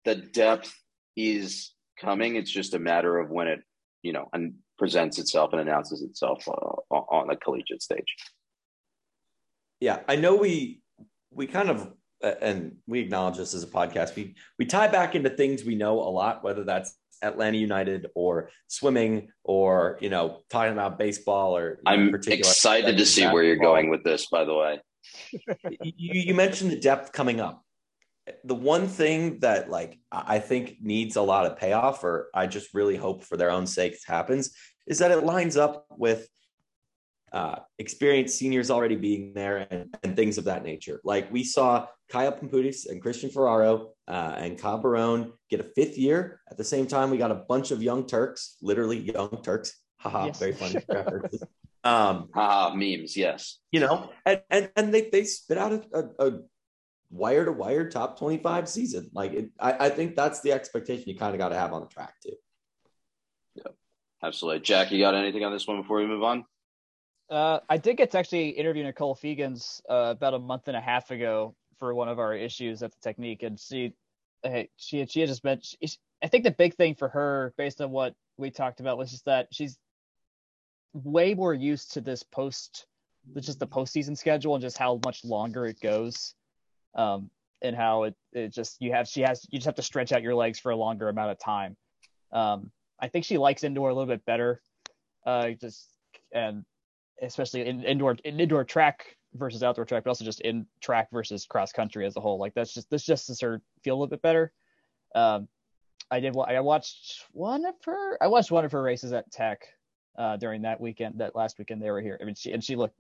the depth is coming. It's just a matter of when it, you know, and presents itself and announces itself uh, on the collegiate stage. Yeah, I know we we kind of and we acknowledge this as a podcast. We we tie back into things we know a lot, whether that's Atlanta United or swimming or you know talking about baseball or I'm excited to see where you're going with this. By the way, you, you mentioned the depth coming up. The one thing that like I think needs a lot of payoff, or I just really hope for their own sakes happens, is that it lines up with uh, experienced seniors already being there and, and, things of that nature. Like we saw Caio Pumputis and Christian Ferraro uh, and Cabarone get a fifth year. At the same time, we got a bunch of young Turks, literally young Turks. Haha, yes. very funny. um, Haha, memes, yes. You know, and and, and they, they spit out a, a, a wire to wire top 25 season. Like it, I, I think that's the expectation you kind of got to have on the track too. Yeah, absolutely. Jack, you got anything on this one before we move on? Uh, I did get to actually interview Nicole Fegans uh, about a month and a half ago for one of our issues at the Technique, and she, she, she had just mentioned. I think the big thing for her, based on what we talked about, was just that she's way more used to this post, just the postseason schedule and just how much longer it goes, um, and how it, it just you have she has you just have to stretch out your legs for a longer amount of time. Um, I think she likes indoor a little bit better, uh, just and especially in indoor in indoor track versus outdoor track, but also just in track versus cross country as a whole. Like that's just this just to sort of feel a little bit better. Um, I did. I watched one of her. I watched one of her races at Tech uh, during that weekend. That last weekend they were here. I mean, she and she looked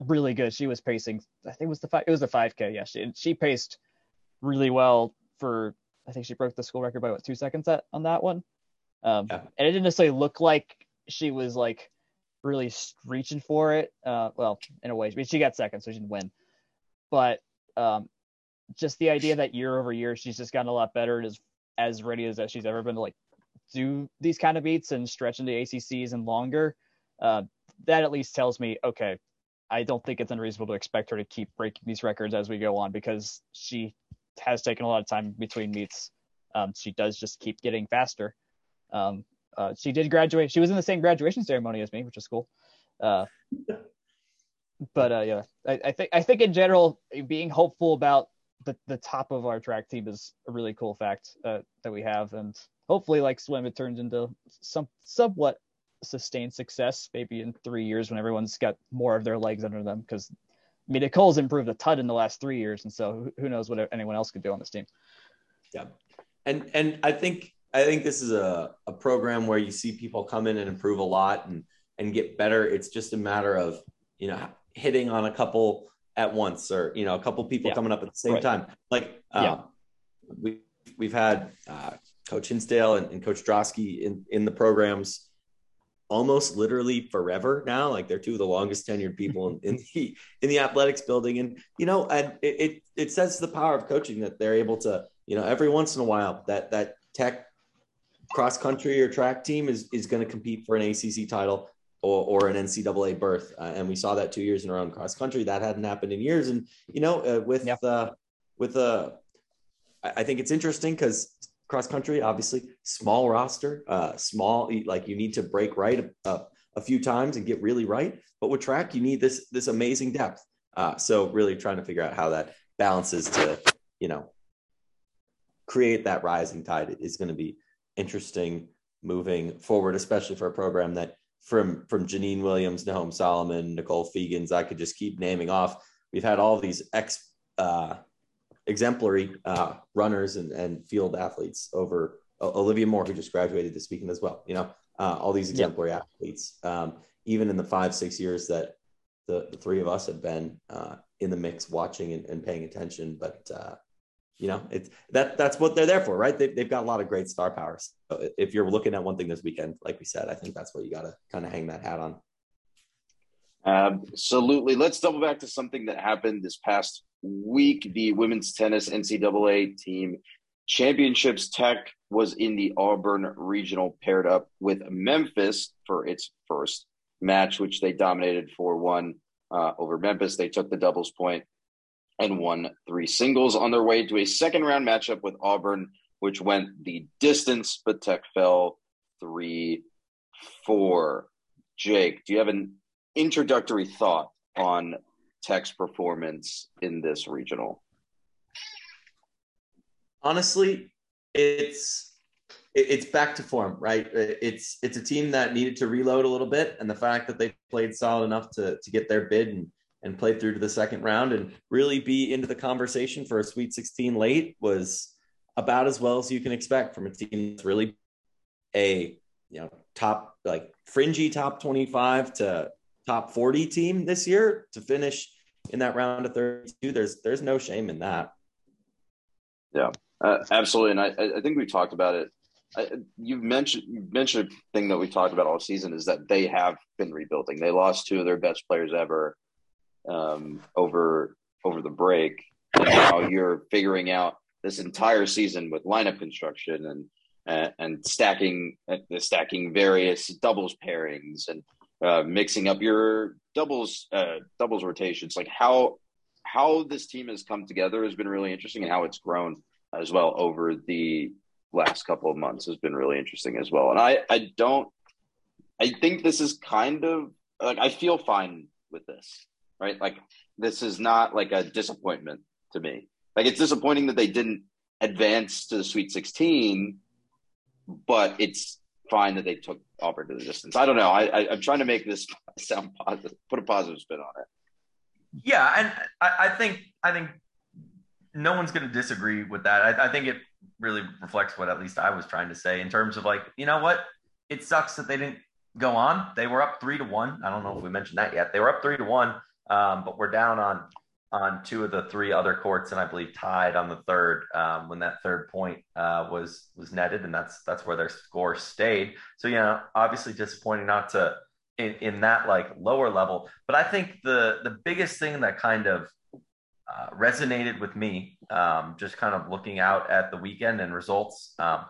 really good. She was pacing. I think it was the five. It was the 5K. Yeah, she she paced really well for. I think she broke the school record by what two seconds at on that one. Um, yeah. and it didn't necessarily look like she was like really reaching for it. Uh, well, in a way, she got second, so she didn't win. But um, just the idea that year over year she's just gotten a lot better and is as ready as that she's ever been to like do these kind of beats and stretch into ACCs and longer. Uh, that at least tells me, okay, I don't think it's unreasonable to expect her to keep breaking these records as we go on because she has taken a lot of time between meets. Um, she does just keep getting faster. Um, uh, she did graduate. She was in the same graduation ceremony as me, which is cool. Uh, but uh, yeah, I, I, think I think in general, being hopeful about the the top of our track team is a really cool fact uh, that we have, and hopefully, like swim, it turns into some somewhat sustained success. Maybe in three years when everyone's got more of their legs under them, because I mean Nicole's improved a ton in the last three years, and so who knows what anyone else could do on this team. Yeah, and and I think I think this is a, a program where you see people come in and improve a lot and and get better. It's just a matter of you know hitting on a couple at once or you know a couple people yeah. coming up at the same right. time. Like uh, yeah. we we've had uh, Coach Hinsdale and, and Coach Drosky in in the programs almost literally forever now. Like they're two of the longest tenured people in, in the in the athletics building, and you know, and it, it it says the power of coaching that they're able to you know every once in a while that that tech cross country or track team is is going to compete for an ACC title or, or an NCAA berth, uh, and we saw that two years in a row in cross country. That hadn't happened in years, and you know, uh, with yeah. uh, with uh, I think it's interesting because cross country, obviously, small roster, uh, small like you need to break right a, a, few times and get really right. But with track, you need this this amazing depth. Uh, so really trying to figure out how that balances to you know create that rising tide is going to be interesting moving forward, especially for a program that from from Janine Williams, Nahom Solomon, Nicole Fegans, I could just keep naming off. We've had all these ex uh, exemplary uh, runners and, and field athletes over uh, Olivia Moore, who just graduated this weekend as well. You know, uh, all these exemplary athletes, um, even in the five six years that the, the three of us have been uh, in the mix, watching and, and paying attention. But uh, you know, it's that that's what they're there for, right? They, they've got a lot of great star powers. So if you're looking at one thing this weekend, like we said, I think that's what you got to kind of hang that hat on. Absolutely. Let's double back to something that happened this past week. The women's tennis NCAA team championships tech was in the Auburn regional paired up with Memphis for its first match, which they dominated 4 1 uh, over Memphis. They took the doubles point and won three singles on their way to a second round matchup with Auburn which went the distance, but Tech fell 3 4. Jake, do you have an introductory thought on Tech's performance in this regional? Honestly, it's it's back to form, right? It's it's a team that needed to reload a little bit, and the fact that they played solid enough to to get their bid and and play through to the second round and really be into the conversation for a Sweet 16 late was about as well as you can expect from a team that's really a you know top like fringy top 25 to top 40 team this year to finish in that round of 32 there's there's no shame in that. Yeah uh, absolutely. And I, I think we talked about it. I, you mentioned you mentioned a thing that we talked about all season is that they have been rebuilding. They lost two of their best players ever um, over over the break and now you're figuring out this entire season with lineup construction and and stacking uh, stacking various doubles pairings and uh, mixing up your doubles uh, doubles rotations. Like how how this team has come together has been really interesting, and how it's grown as well over the last couple of months has been really interesting as well. And I I don't I think this is kind of like I feel fine with this, right? Like this is not like a disappointment to me. Like it's disappointing that they didn't advance to the Sweet 16 but it's fine that they took Auburn to the distance. I don't know. I, I am trying to make this sound positive, put a positive spin on it. Yeah, and I, I think I think no one's going to disagree with that. I, I think it really reflects what at least I was trying to say in terms of like, you know what? It sucks that they didn't go on. They were up three to one. I don't know if we mentioned that yet. They were up three to one, um, but we're down on on two of the three other courts, and I believe tied on the third um, when that third point uh, was was netted, and that's that's where their score stayed. So you know, obviously disappointing not to in, in that like lower level. But I think the the biggest thing that kind of uh, resonated with me, um, just kind of looking out at the weekend and results. Um,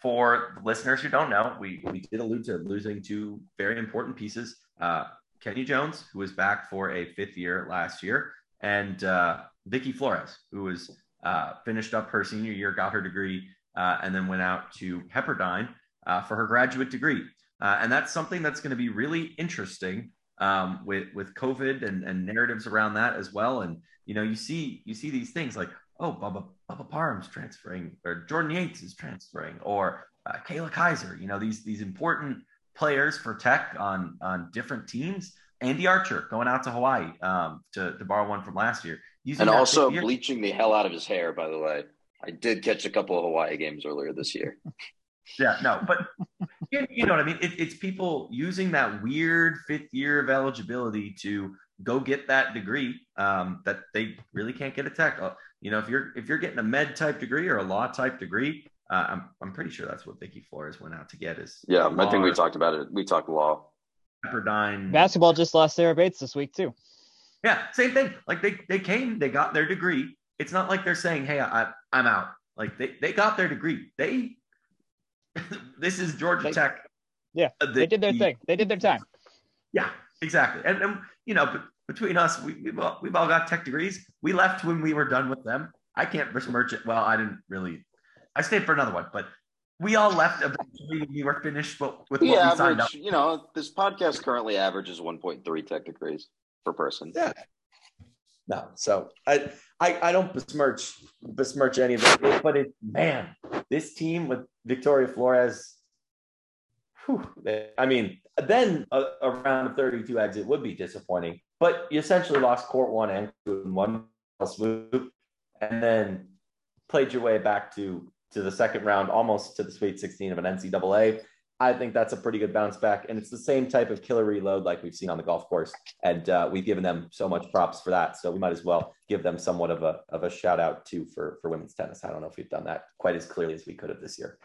for listeners who don't know, we we did allude to losing two very important pieces. Uh, Kenya Jones, who was back for a fifth year last year, and uh, Vicky Flores, who was uh, finished up her senior year, got her degree, uh, and then went out to Pepperdine uh, for her graduate degree. Uh, and that's something that's going to be really interesting um, with with COVID and, and narratives around that as well. And you know, you see you see these things like, oh, Bubba Bubba Parham's transferring, or Jordan Yates is transferring, or uh, Kayla Kaiser. You know, these these important players for Tech on on different teams. Andy Archer going out to Hawaii um, to, to borrow one from last year. Using and also bleaching the hell out of his hair, by the way. I did catch a couple of Hawaii games earlier this year. yeah, no, but you, you, know what I mean? It, it's people using that weird fifth year of eligibility to go get that degree um, that they really can't get a tech. Uh, you know, if you're if you're getting a med type degree or a law type degree, uh, I'm I'm pretty sure that's what Vicky Flores went out to get. Is yeah, I think we talked about it. We talked law. Pepperdine. Basketball just lost Sarah Bates this week too. Yeah, same thing. Like they they came, they got their degree. It's not like they're saying, "Hey, I I'm out." Like they they got their degree. They this is Georgia they, Tech. Yeah, the, they did their the, thing. They did their time. Yeah, exactly. And, and you know, between us, we, we've all, we've all got tech degrees. We left when we were done with them. I can't besmirch it. Well, I didn't really I stayed for another one, but we all left eventually. We were finished but with what we average, signed up. You know, this podcast currently averages 1.3 tech degrees per person. Yeah. No, so I, I I don't besmirch besmirch any of it, but it man, this team with Victoria Flores. Whew, I mean, then a, round of 32 exit would be disappointing, but you essentially lost court one and one swoop, and then played your way back to to the second round, almost to the Sweet 16 of an NCAA. I think that's a pretty good bounce back. And it's the same type of killer reload like we've seen on the golf course. And uh, we've given them so much props for that. So we might as well give them somewhat of a, of a shout out too for, for women's tennis. I don't know if we've done that quite as clearly as we could have this year.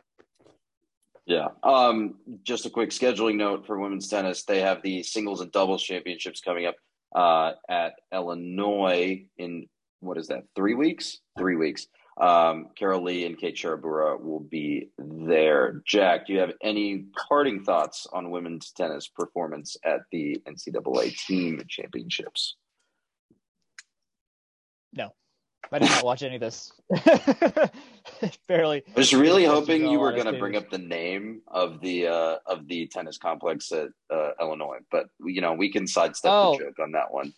Yeah. Um, just a quick scheduling note for women's tennis. They have the singles and doubles championships coming up uh, at Illinois in what is that? Three weeks? Three weeks. Um, Carol Lee and Kate Sharabura will be there. Jack, do you have any parting thoughts on women's tennis performance at the NCAA team championships? No. I did not watch any of this. Barely. I was really hoping you were going to bring up the name of the uh, of the tennis complex at uh, Illinois, but you know we can sidestep Oh. the joke on that one.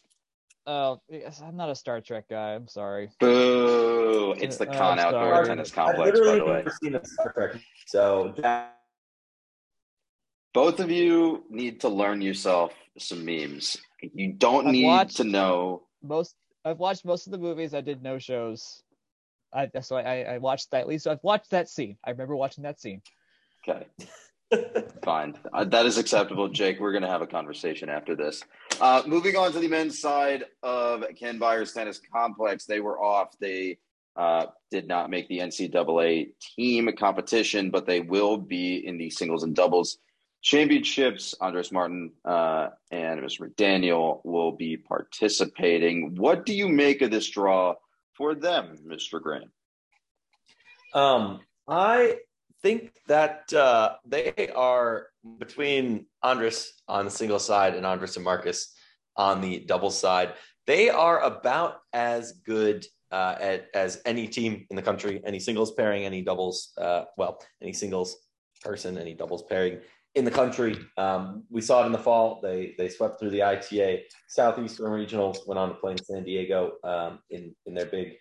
Oh, yes, I'm not a Star Trek guy. I'm sorry. Boo! It's the Uh, Khan I'm Outdoor sorry. Tennis I've Complex, by literally the way. never seen a Star Trek, so that Both of you need to learn yourself some memes. You don't I've need to know. Most I've watched most of the movies. I did no shows. I so I, I watched that at least I've watched that scene. I remember watching that scene. Okay, fine. Uh, that is acceptable, Jake. We're going to have a conversation after this. Uh, moving on to the men's side of Ken Byers Tennis Complex, they were off. They uh, did not make the NCAA team competition, but they will be in the singles and doubles championships. Andres Martin uh, and Mr. McDaniel will be participating. What do you make of this draw for them, Mr. Grant? Um, I think that uh, they are between Andres on the single side and Andres and Marcus on the double side. They are about as good uh, at, as any team in the country, any singles pairing, any doubles, uh, well, any singles person, any doubles pairing in the country. Um, we saw it in the fall. They they swept through the ITA Southeastern Regionals, went on to play in San Diego um, in in their big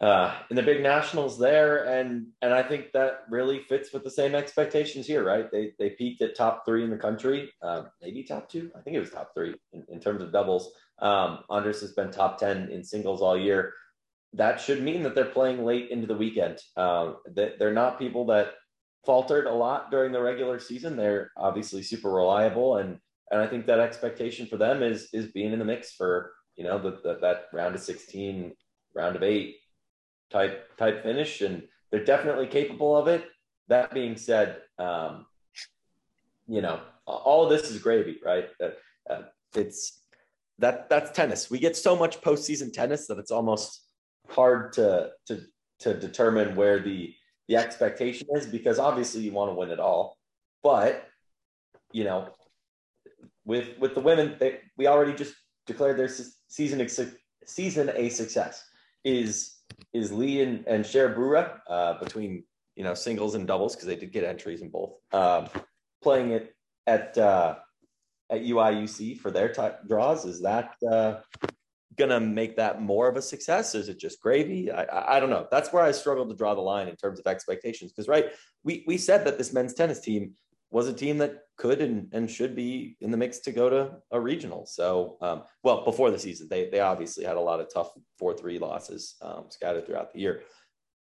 uh, in the big nationals there, and and I think that really fits with the same expectations here, right? They they peaked at top three in the country, uh, maybe top two. I think it was top three in, in terms of doubles. Um, Andres has been top ten in singles all year. That should mean that they're playing late into the weekend. Um, they, they're not people that faltered a lot during the regular season. They're obviously super reliable, and and I think that expectation for them is is being in the mix for you know the, the, that round of sixteen, round of eight type type finish, and they're definitely capable of it. That being said, um, you know all of this is gravy, right? Uh, uh, it's that that's tennis. We get so much postseason tennis that it's almost hard to to to determine where the the expectation is because obviously you want to win it all, but you know, with with the women, they, we already just declared their season season a success. Is is Lee and, and Sharabura uh, between you know singles and doubles because they did get entries in both um, playing it at uh, at UIUC for their type draws. Is that uh, gonna make that more of a success? Is it just gravy? I, I, I don't know. That's where I struggle to draw the line in terms of expectations. Because right, we we said that this men's tennis team was a team that could and, and should be in the mix to go to a regional. So, um, well, before the season, they they obviously had a lot of tough four three losses um, scattered throughout the year.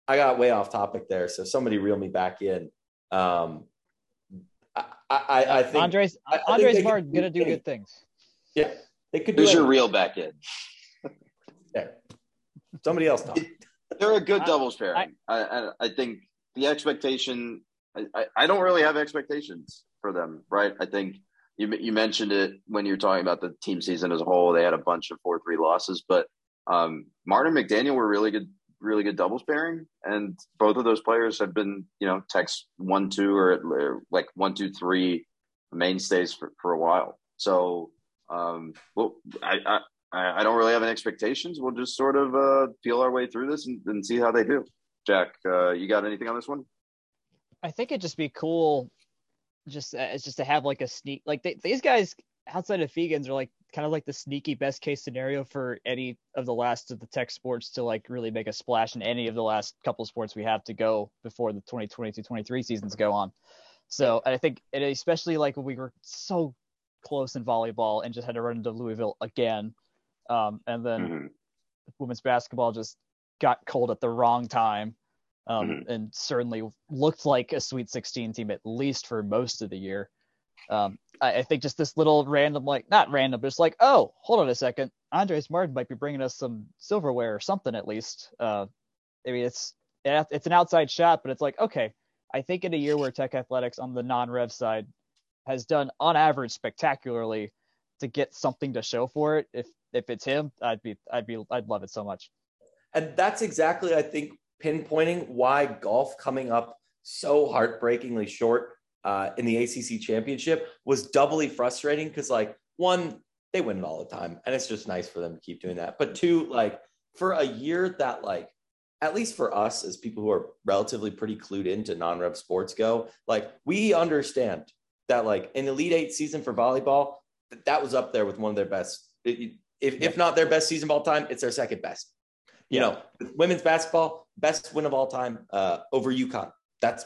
I got way off topic there, so somebody reel me back in. Um, I, I, I think Andres I- I Andres they can Martin do gonna do good things. yeah, they could do Who's your anything. real back end? there. Somebody else talk. They're a good doubles pairing. I, I I think the expectation. I, I, don't really have expectations for them, right? I think you you mentioned it when you were talking about the team season as a whole. They had a bunch of four three losses, but um, Martin McDaniel were really good, really good doubles pairing, and both of those players have been you know text one two or, or like one two three mainstays for, for a while. So um, well, I, I I, I don't really have any expectations. We'll just sort of uh, feel our way through this and, and see how they do. Jack, uh, you got anything on this one? I think it'd just be cool, just uh, it's just to have like a sneak like they, these guys outside of Fegans are like kind of like the sneaky best case scenario for any of the last of the tech sports to like really make a splash in any of the last couple of sports we have to go before the 2022-23 seasons go on. So and I think it especially like when we were so close in volleyball and just had to run into Louisville again, um, and then Mhm. women's basketball just got cold at the wrong time um, Mhm. and certainly looked like a Sweet 16 team at least for most of the year. Um, I, I think just this little random, like not random, but it's like, oh, hold on a second, Andres Martin might be bringing us some silverware or something at least. Uh, I mean, it's it's an outside shot, but it's like, okay, I think in a year where Tech Athletics on the non-rev side has done on average spectacularly to get something to show for it, if if it's him, I'd be I'd be I'd love it so much. And that's exactly, I think, pinpointing why golf coming up so heartbreakingly short uh, in the ACC championship was doubly frustrating because, like, one, they win it all the time, and it's just nice for them to keep doing that. But two, like, for a year that like at least for us as people who are relatively pretty clued into non-rev sports go, like we understand that like an elite eight season for volleyball, that was up there with one of their best. If, if not their best season of all time, it's their second best. You know, women's basketball, best win of all time uh, over UConn. That's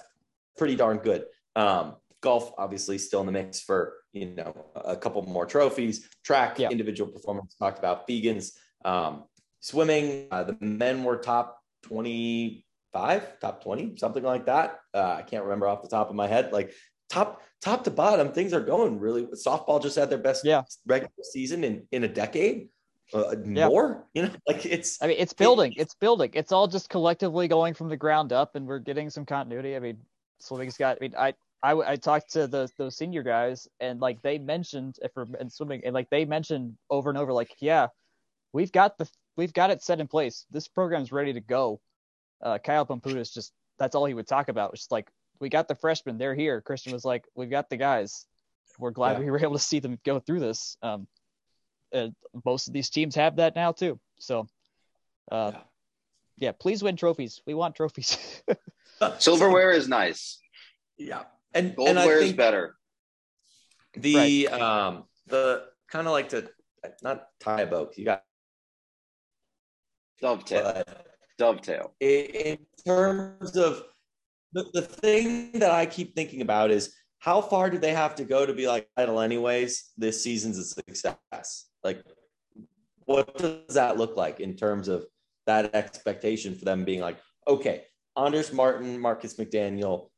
pretty darn good. Um, golf, obviously, still in the mix for you know a couple more trophies. Track, yeah. individual performance, talked about. Fegans, um, swimming. Uh, the men were top 25, top 20, something like that. Uh, I can't remember off the top of my head. Like top top to bottom, things are going really. Softball just had their best yeah. regular season in in a decade. Uh, yeah. More, you know, like it's. I mean, it's building. It, it's building. It's all just collectively going from the ground up, and we're getting some continuity. I mean, swimming's got. I mean, I I, I talked to the those senior guys and like they mentioned if we're in swimming and like they mentioned over and over like yeah we've got the we've got it set in place. This program's ready to go. Uh, Caio Pumputis just that's all he would talk about. It's like we got the freshmen, they're here. Christian was like, we've got the guys. We're glad yeah. we were able to see them go through this. Um, most of these teams have that now too. So, uh, yeah. yeah, please win trophies. We want trophies. Silverware is nice. Yeah, and goldware is better. The right. um the kind of like to not tie a boat. You got Dovetail. Dovetail. In terms of the, the thing that I keep thinking about is how far do they have to go to be like title anyways? This season's a success. Like, what does that look like in terms of that expectation for them being like, okay, Andres Martin, Marcus McDaniel,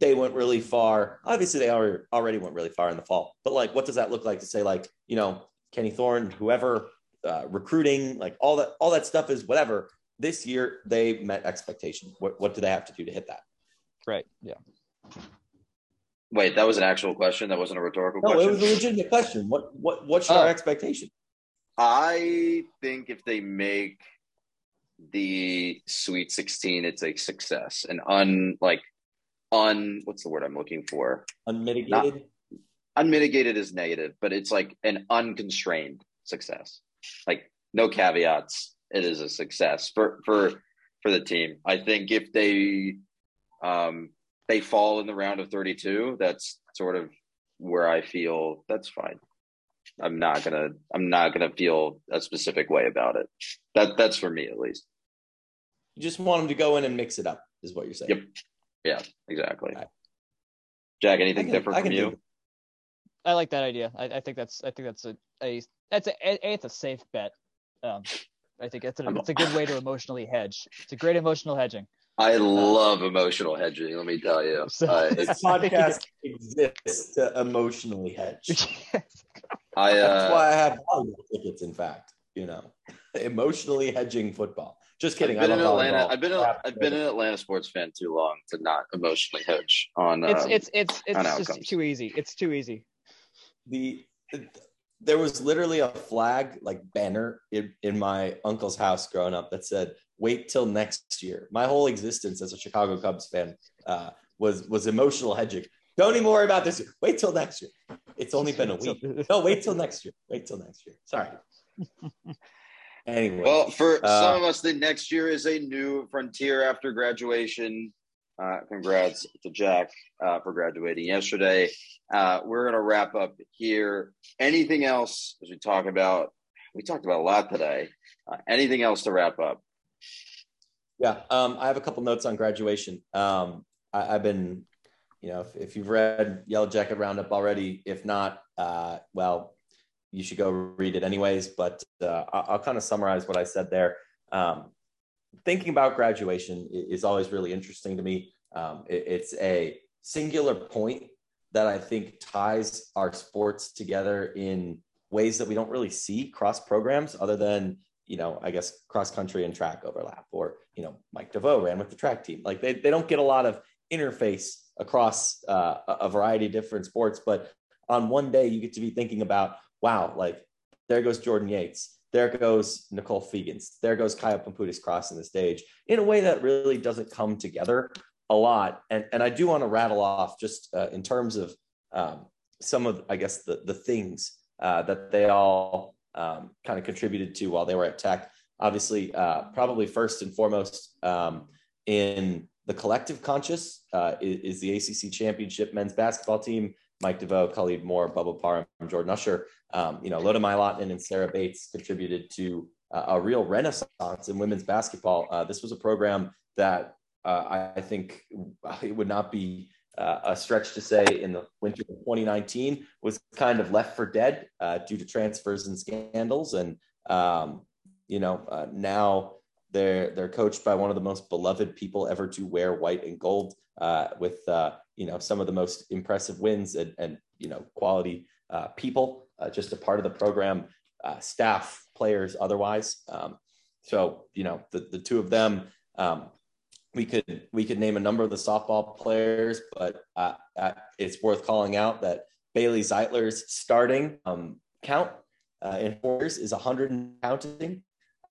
they went really far. Obviously, they already already went really far in the fall. But like, what does that look like to say like, you know, Kenny Thorne, whoever uh, recruiting, like all that, all that stuff is whatever. This year they met expectation. What, what do they have to do to hit that? Right. Yeah. Wait, that was an actual question. That wasn't a rhetorical no, question. it was a legitimate question. What what what should oh. our expectation? I think if they make the Sweet 16, it's a success. An un like un what's the word I'm looking for? Unmitigated. Not, unmitigated is negative, but it's like an unconstrained success like no caveats. It is a success for for for the team. I think if they um they fall in the round of 32, that's sort of where I feel that's fine. I'm not gonna I'm not gonna feel a specific way about it. That that's for me at least. You just want them to go in and mix it up, is what you're saying. Yep. Yeah, exactly. Right. Jack, anything can, different from you? I like that idea. I, I, think that's I think that's a, a that's a, a it's a safe bet. Um, I think it's a, it's a good way to emotionally hedge. It's a great emotional hedging. I uh, love emotional hedging. Let me tell you, so, uh, this podcast exists to emotionally hedge. I, uh, That's why I have tickets. In fact, you know, emotionally hedging football. Just kidding. I've been in Atlanta. I've been a, I've been an Atlanta sports fan too long to not emotionally hedge on. It's um, it's it's it's just too easy. It's too easy. The there was literally a flag like banner in, in my uncle's house growing up that said wait till next year my whole existence as a chicago cubs fan uh, was was emotional hedging don't even worry about this wait till next year it's only been a week no wait till next year wait till next year sorry anyway well for uh, some of us the next year is a new frontier after graduation uh, congrats to Jack uh, for graduating yesterday. Uh, we're going to wrap up here. Anything else as we talk about? We talked about a lot today. Uh, anything else to wrap up? Yeah, um, I have a couple notes on graduation. Um, I, have been, you know, if, if, you've read Yellow Jacket Roundup already, if not, uh, well, you should go read it anyways. But uh, I'll, I'll kind of summarize what I said there. Um, thinking about graduation is always really interesting to me. Um, it, it's a singular point that I think ties our sports together in ways that we don't really see cross programs other than, you know, I guess cross country and track overlap or, you know, Mike DeVoe ran with the track team. Like they, they don't get a lot of interface across uh, a variety of different sports, but on one day you get to be thinking about, wow, like there goes Jordan Yates there goes Nicole Fegans. There goes Caio Pumputis crossing the stage in a way that really doesn't come together a lot. And, and I do want to rattle off just uh, in terms of um, some of, I guess, the, the things uh, that they all um, kind of contributed to while they were at Tech. obviously, uh, probably first and foremost um, in the collective conscious uh, is, is, the ACC championship men's basketball team. Mike DeVoe, Khalid Moore, Bubba Parham, Jordan Usher. Um, you know, Lotta-Maj Lahtinen and Sarah Bates contributed to uh, a real renaissance in women's basketball. Uh, this was a program that uh, I think it would not be uh, a stretch to say in the winter of 2019 was kind of left for dead uh, due to transfers and scandals. And, um, you know, uh, now they're, they're coached by one of the most beloved people ever to wear white and gold uh, with, uh, you know, some of the most impressive wins and, and you know, quality uh, people, just a part of the program, staff, players, otherwise. Um, so, you know, the, the two of them, um, we could we could name a number of the softball players, but uh, uh, it's worth calling out that Bailey Zeitler's starting um, count uh, in four years is 100 and counting.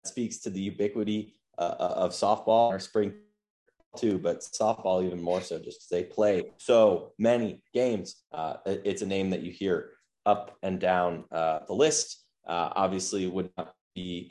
That speaks to the ubiquity uh, uh, of softball or spring too, but softball even more so, just because they play so many games. Uh, it's a name that you hear up and down the list. obviously, would not be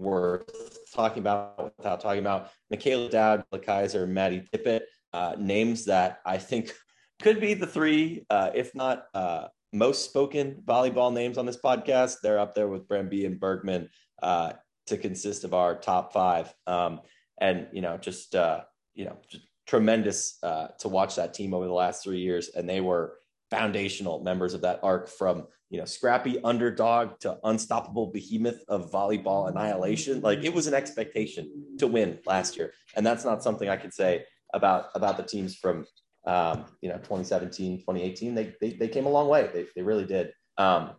worth talking about without talking about Michaela Dowd, Kaiser, Maddie Tippett, uh, names that I think could be the three, uh, if not uh, most spoken volleyball names on this podcast. They're up there with Bremby and Bergman uh, to consist of our top five. Um, and, you know, just, uh, you know, just tremendous uh, to watch that team over the last three years. And they were foundational members of that arc from you know scrappy underdog to unstoppable behemoth of volleyball annihilation. Like it was an expectation to win last year. And that's not something i could say about about the teams from um, you know 2017 2018 they, they, they came a long way. They, they really did. Um,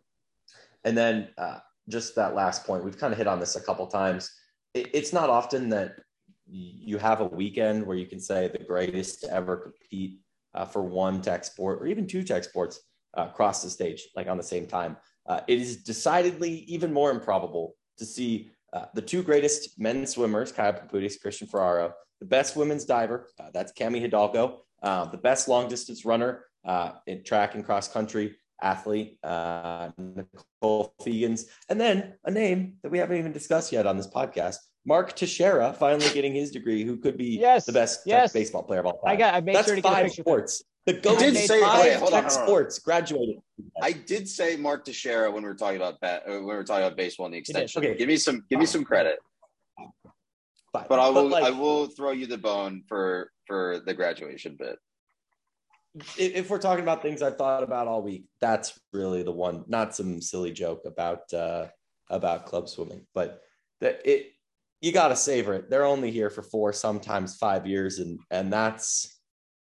and then uh, just that last point we've kind of hit on this a couple times. It, it's not often that you have a weekend where you can say the greatest to ever compete uh, for one tech sport or even two tech sports uh, cross the stage like on the same time. Uh, it is decidedly even more improbable to see uh, the two greatest men swimmers, Caio Pumputis, Christian Ferraro, the best women's diver, uh, that's Cami Hidalgo, uh, the best long distance runner in track and cross country athlete, Nicole Fegans, and then a name that we haven't even discussed yet on this podcast, Mark Teixeira finally getting his degree, who could be yes, the best yes. baseball player of all time. I got. I made That's sure to five get a picture. Sports. The GOAT did say five wait, hold on, sports graduated. I did say Mark Teixeira when we were talking about bat, when we were talking about baseball and the extension. Okay. Give me some give me some credit. Fine. But I will like, I will throw you the bone for for the graduation bit. if if we're talking about things I've thought about all week, that's really the one. Not some silly joke about uh, about club swimming, but that it you got to savor it. They're only here for four, sometimes five years, and and that's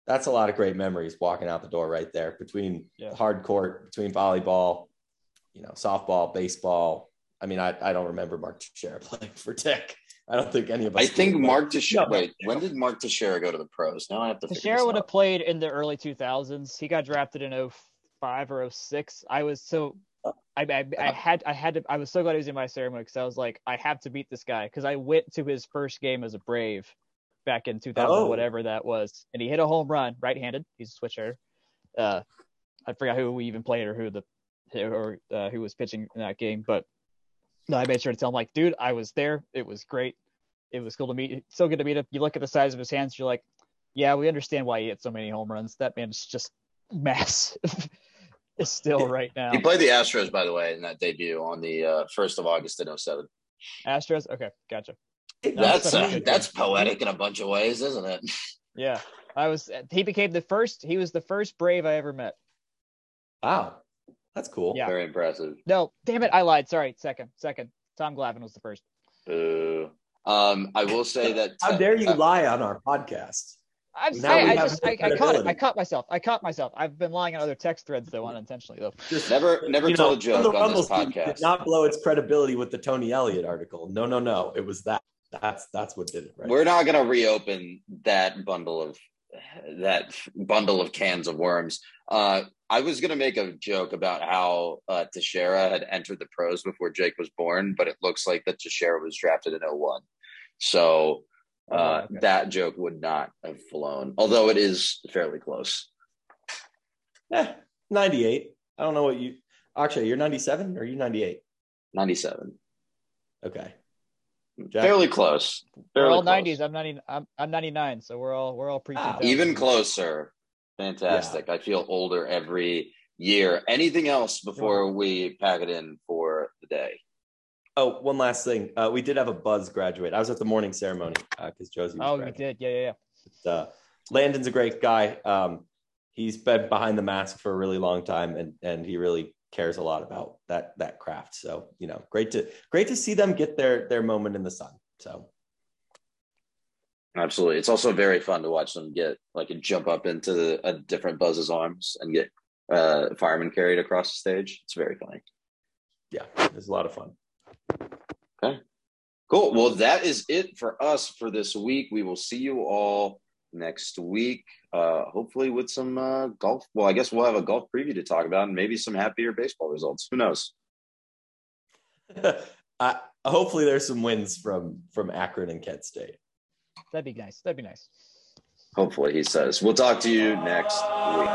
that's a lot of great memories walking out the door right there between Yeah. hard court, between volleyball, you know, softball, baseball. I mean, I, I don't remember Mark Teixeira playing for Tech. I don't think any of us. I think do, Mark Teixeira. No. Wait, when did Mark Teixeira go to the pros? Now I have to. figure Teixeira this would have played in the early 2000s. He got drafted in 05 or 06. I was so I, I, I had I had to I was so glad he was in my ceremony because I was like I have to beat this guy because I went to his first game as a Brave back in 2000 Oh. whatever that was and he hit a home run right-handed he's a switch hitter uh I forgot who we even played or who the or uh, who was pitching in that game but no I made sure to tell him like dude I was there it was great it was cool to meet so good to meet him you look at the size of his hands you're like yeah we understand why he hit so many home runs that man's just massive It's still right now He played the Astros, by the way, in that debut on the uh, first of August in 07. Astros. Okay, gotcha. No, That's that's uh, a that's poetic in a bunch of ways, isn't it? Yeah, I was. He became the first. He was the first Brave I ever met. Wow, that's cool. Yeah. Very impressive. No, damn it, I lied. Sorry, second, second. Tom Glavine was the first. Boo. Um, I will say that. How dare you uh, lie on our podcast? I'm Now saying, I just, I, I caught it. I caught myself. I caught myself. I've been lying on other text threads though, unintentionally though. Just Never, never you told a joke the on this podcast. Did not blow its credibility with the Tony Elliott article. No, no, no. It was that. That's that's what did it. Right. We're not going to reopen that bundle of that bundle of cans of worms. Uh, I was going to make a joke about how uh, Teixeira had entered the pros before Jake was born, but it looks like that Teixeira was drafted in 01. So uh, Oh, okay. that joke would not have flown, although it is fairly close. Eh, 98. I don't know what you. Actually, you're 97 or are you 98? 97. Okay. Jack? Fairly close. Fairly we're all 90s. I'm 90. I'm, I'm 99. So we're all we're all pre. Even closer. Fantastic. Yeah. I feel older every year. Anything else before we pack it in for the day? Oh, one last thing. Uh, we did have a Buzz graduate. I was at the morning ceremony because uh, Josie. oh, we did. Yeah, yeah, yeah. Uh, Landon's a great guy. Um, he's been behind the mask for a really long time, and and he really cares a lot about that that craft. So you know, great to great to see them get their their moment in the sun. So absolutely, it's also very fun to watch them get like a jump up into the, a different Buzz's arms and get uh, fireman carried across the stage. It's very funny. Yeah, it's a lot of fun. Okay. Cool. Well, that is it for us for this week. We will see you all next week. Uh, hopefully with some uh, golf. Well, I guess we'll have a golf preview to talk about, and maybe some happier baseball results. Who knows? uh, hopefully, there's some wins from from Akron and Kent State. That'd be nice. That'd be nice. Hopefully, he says. We'll talk to you next week.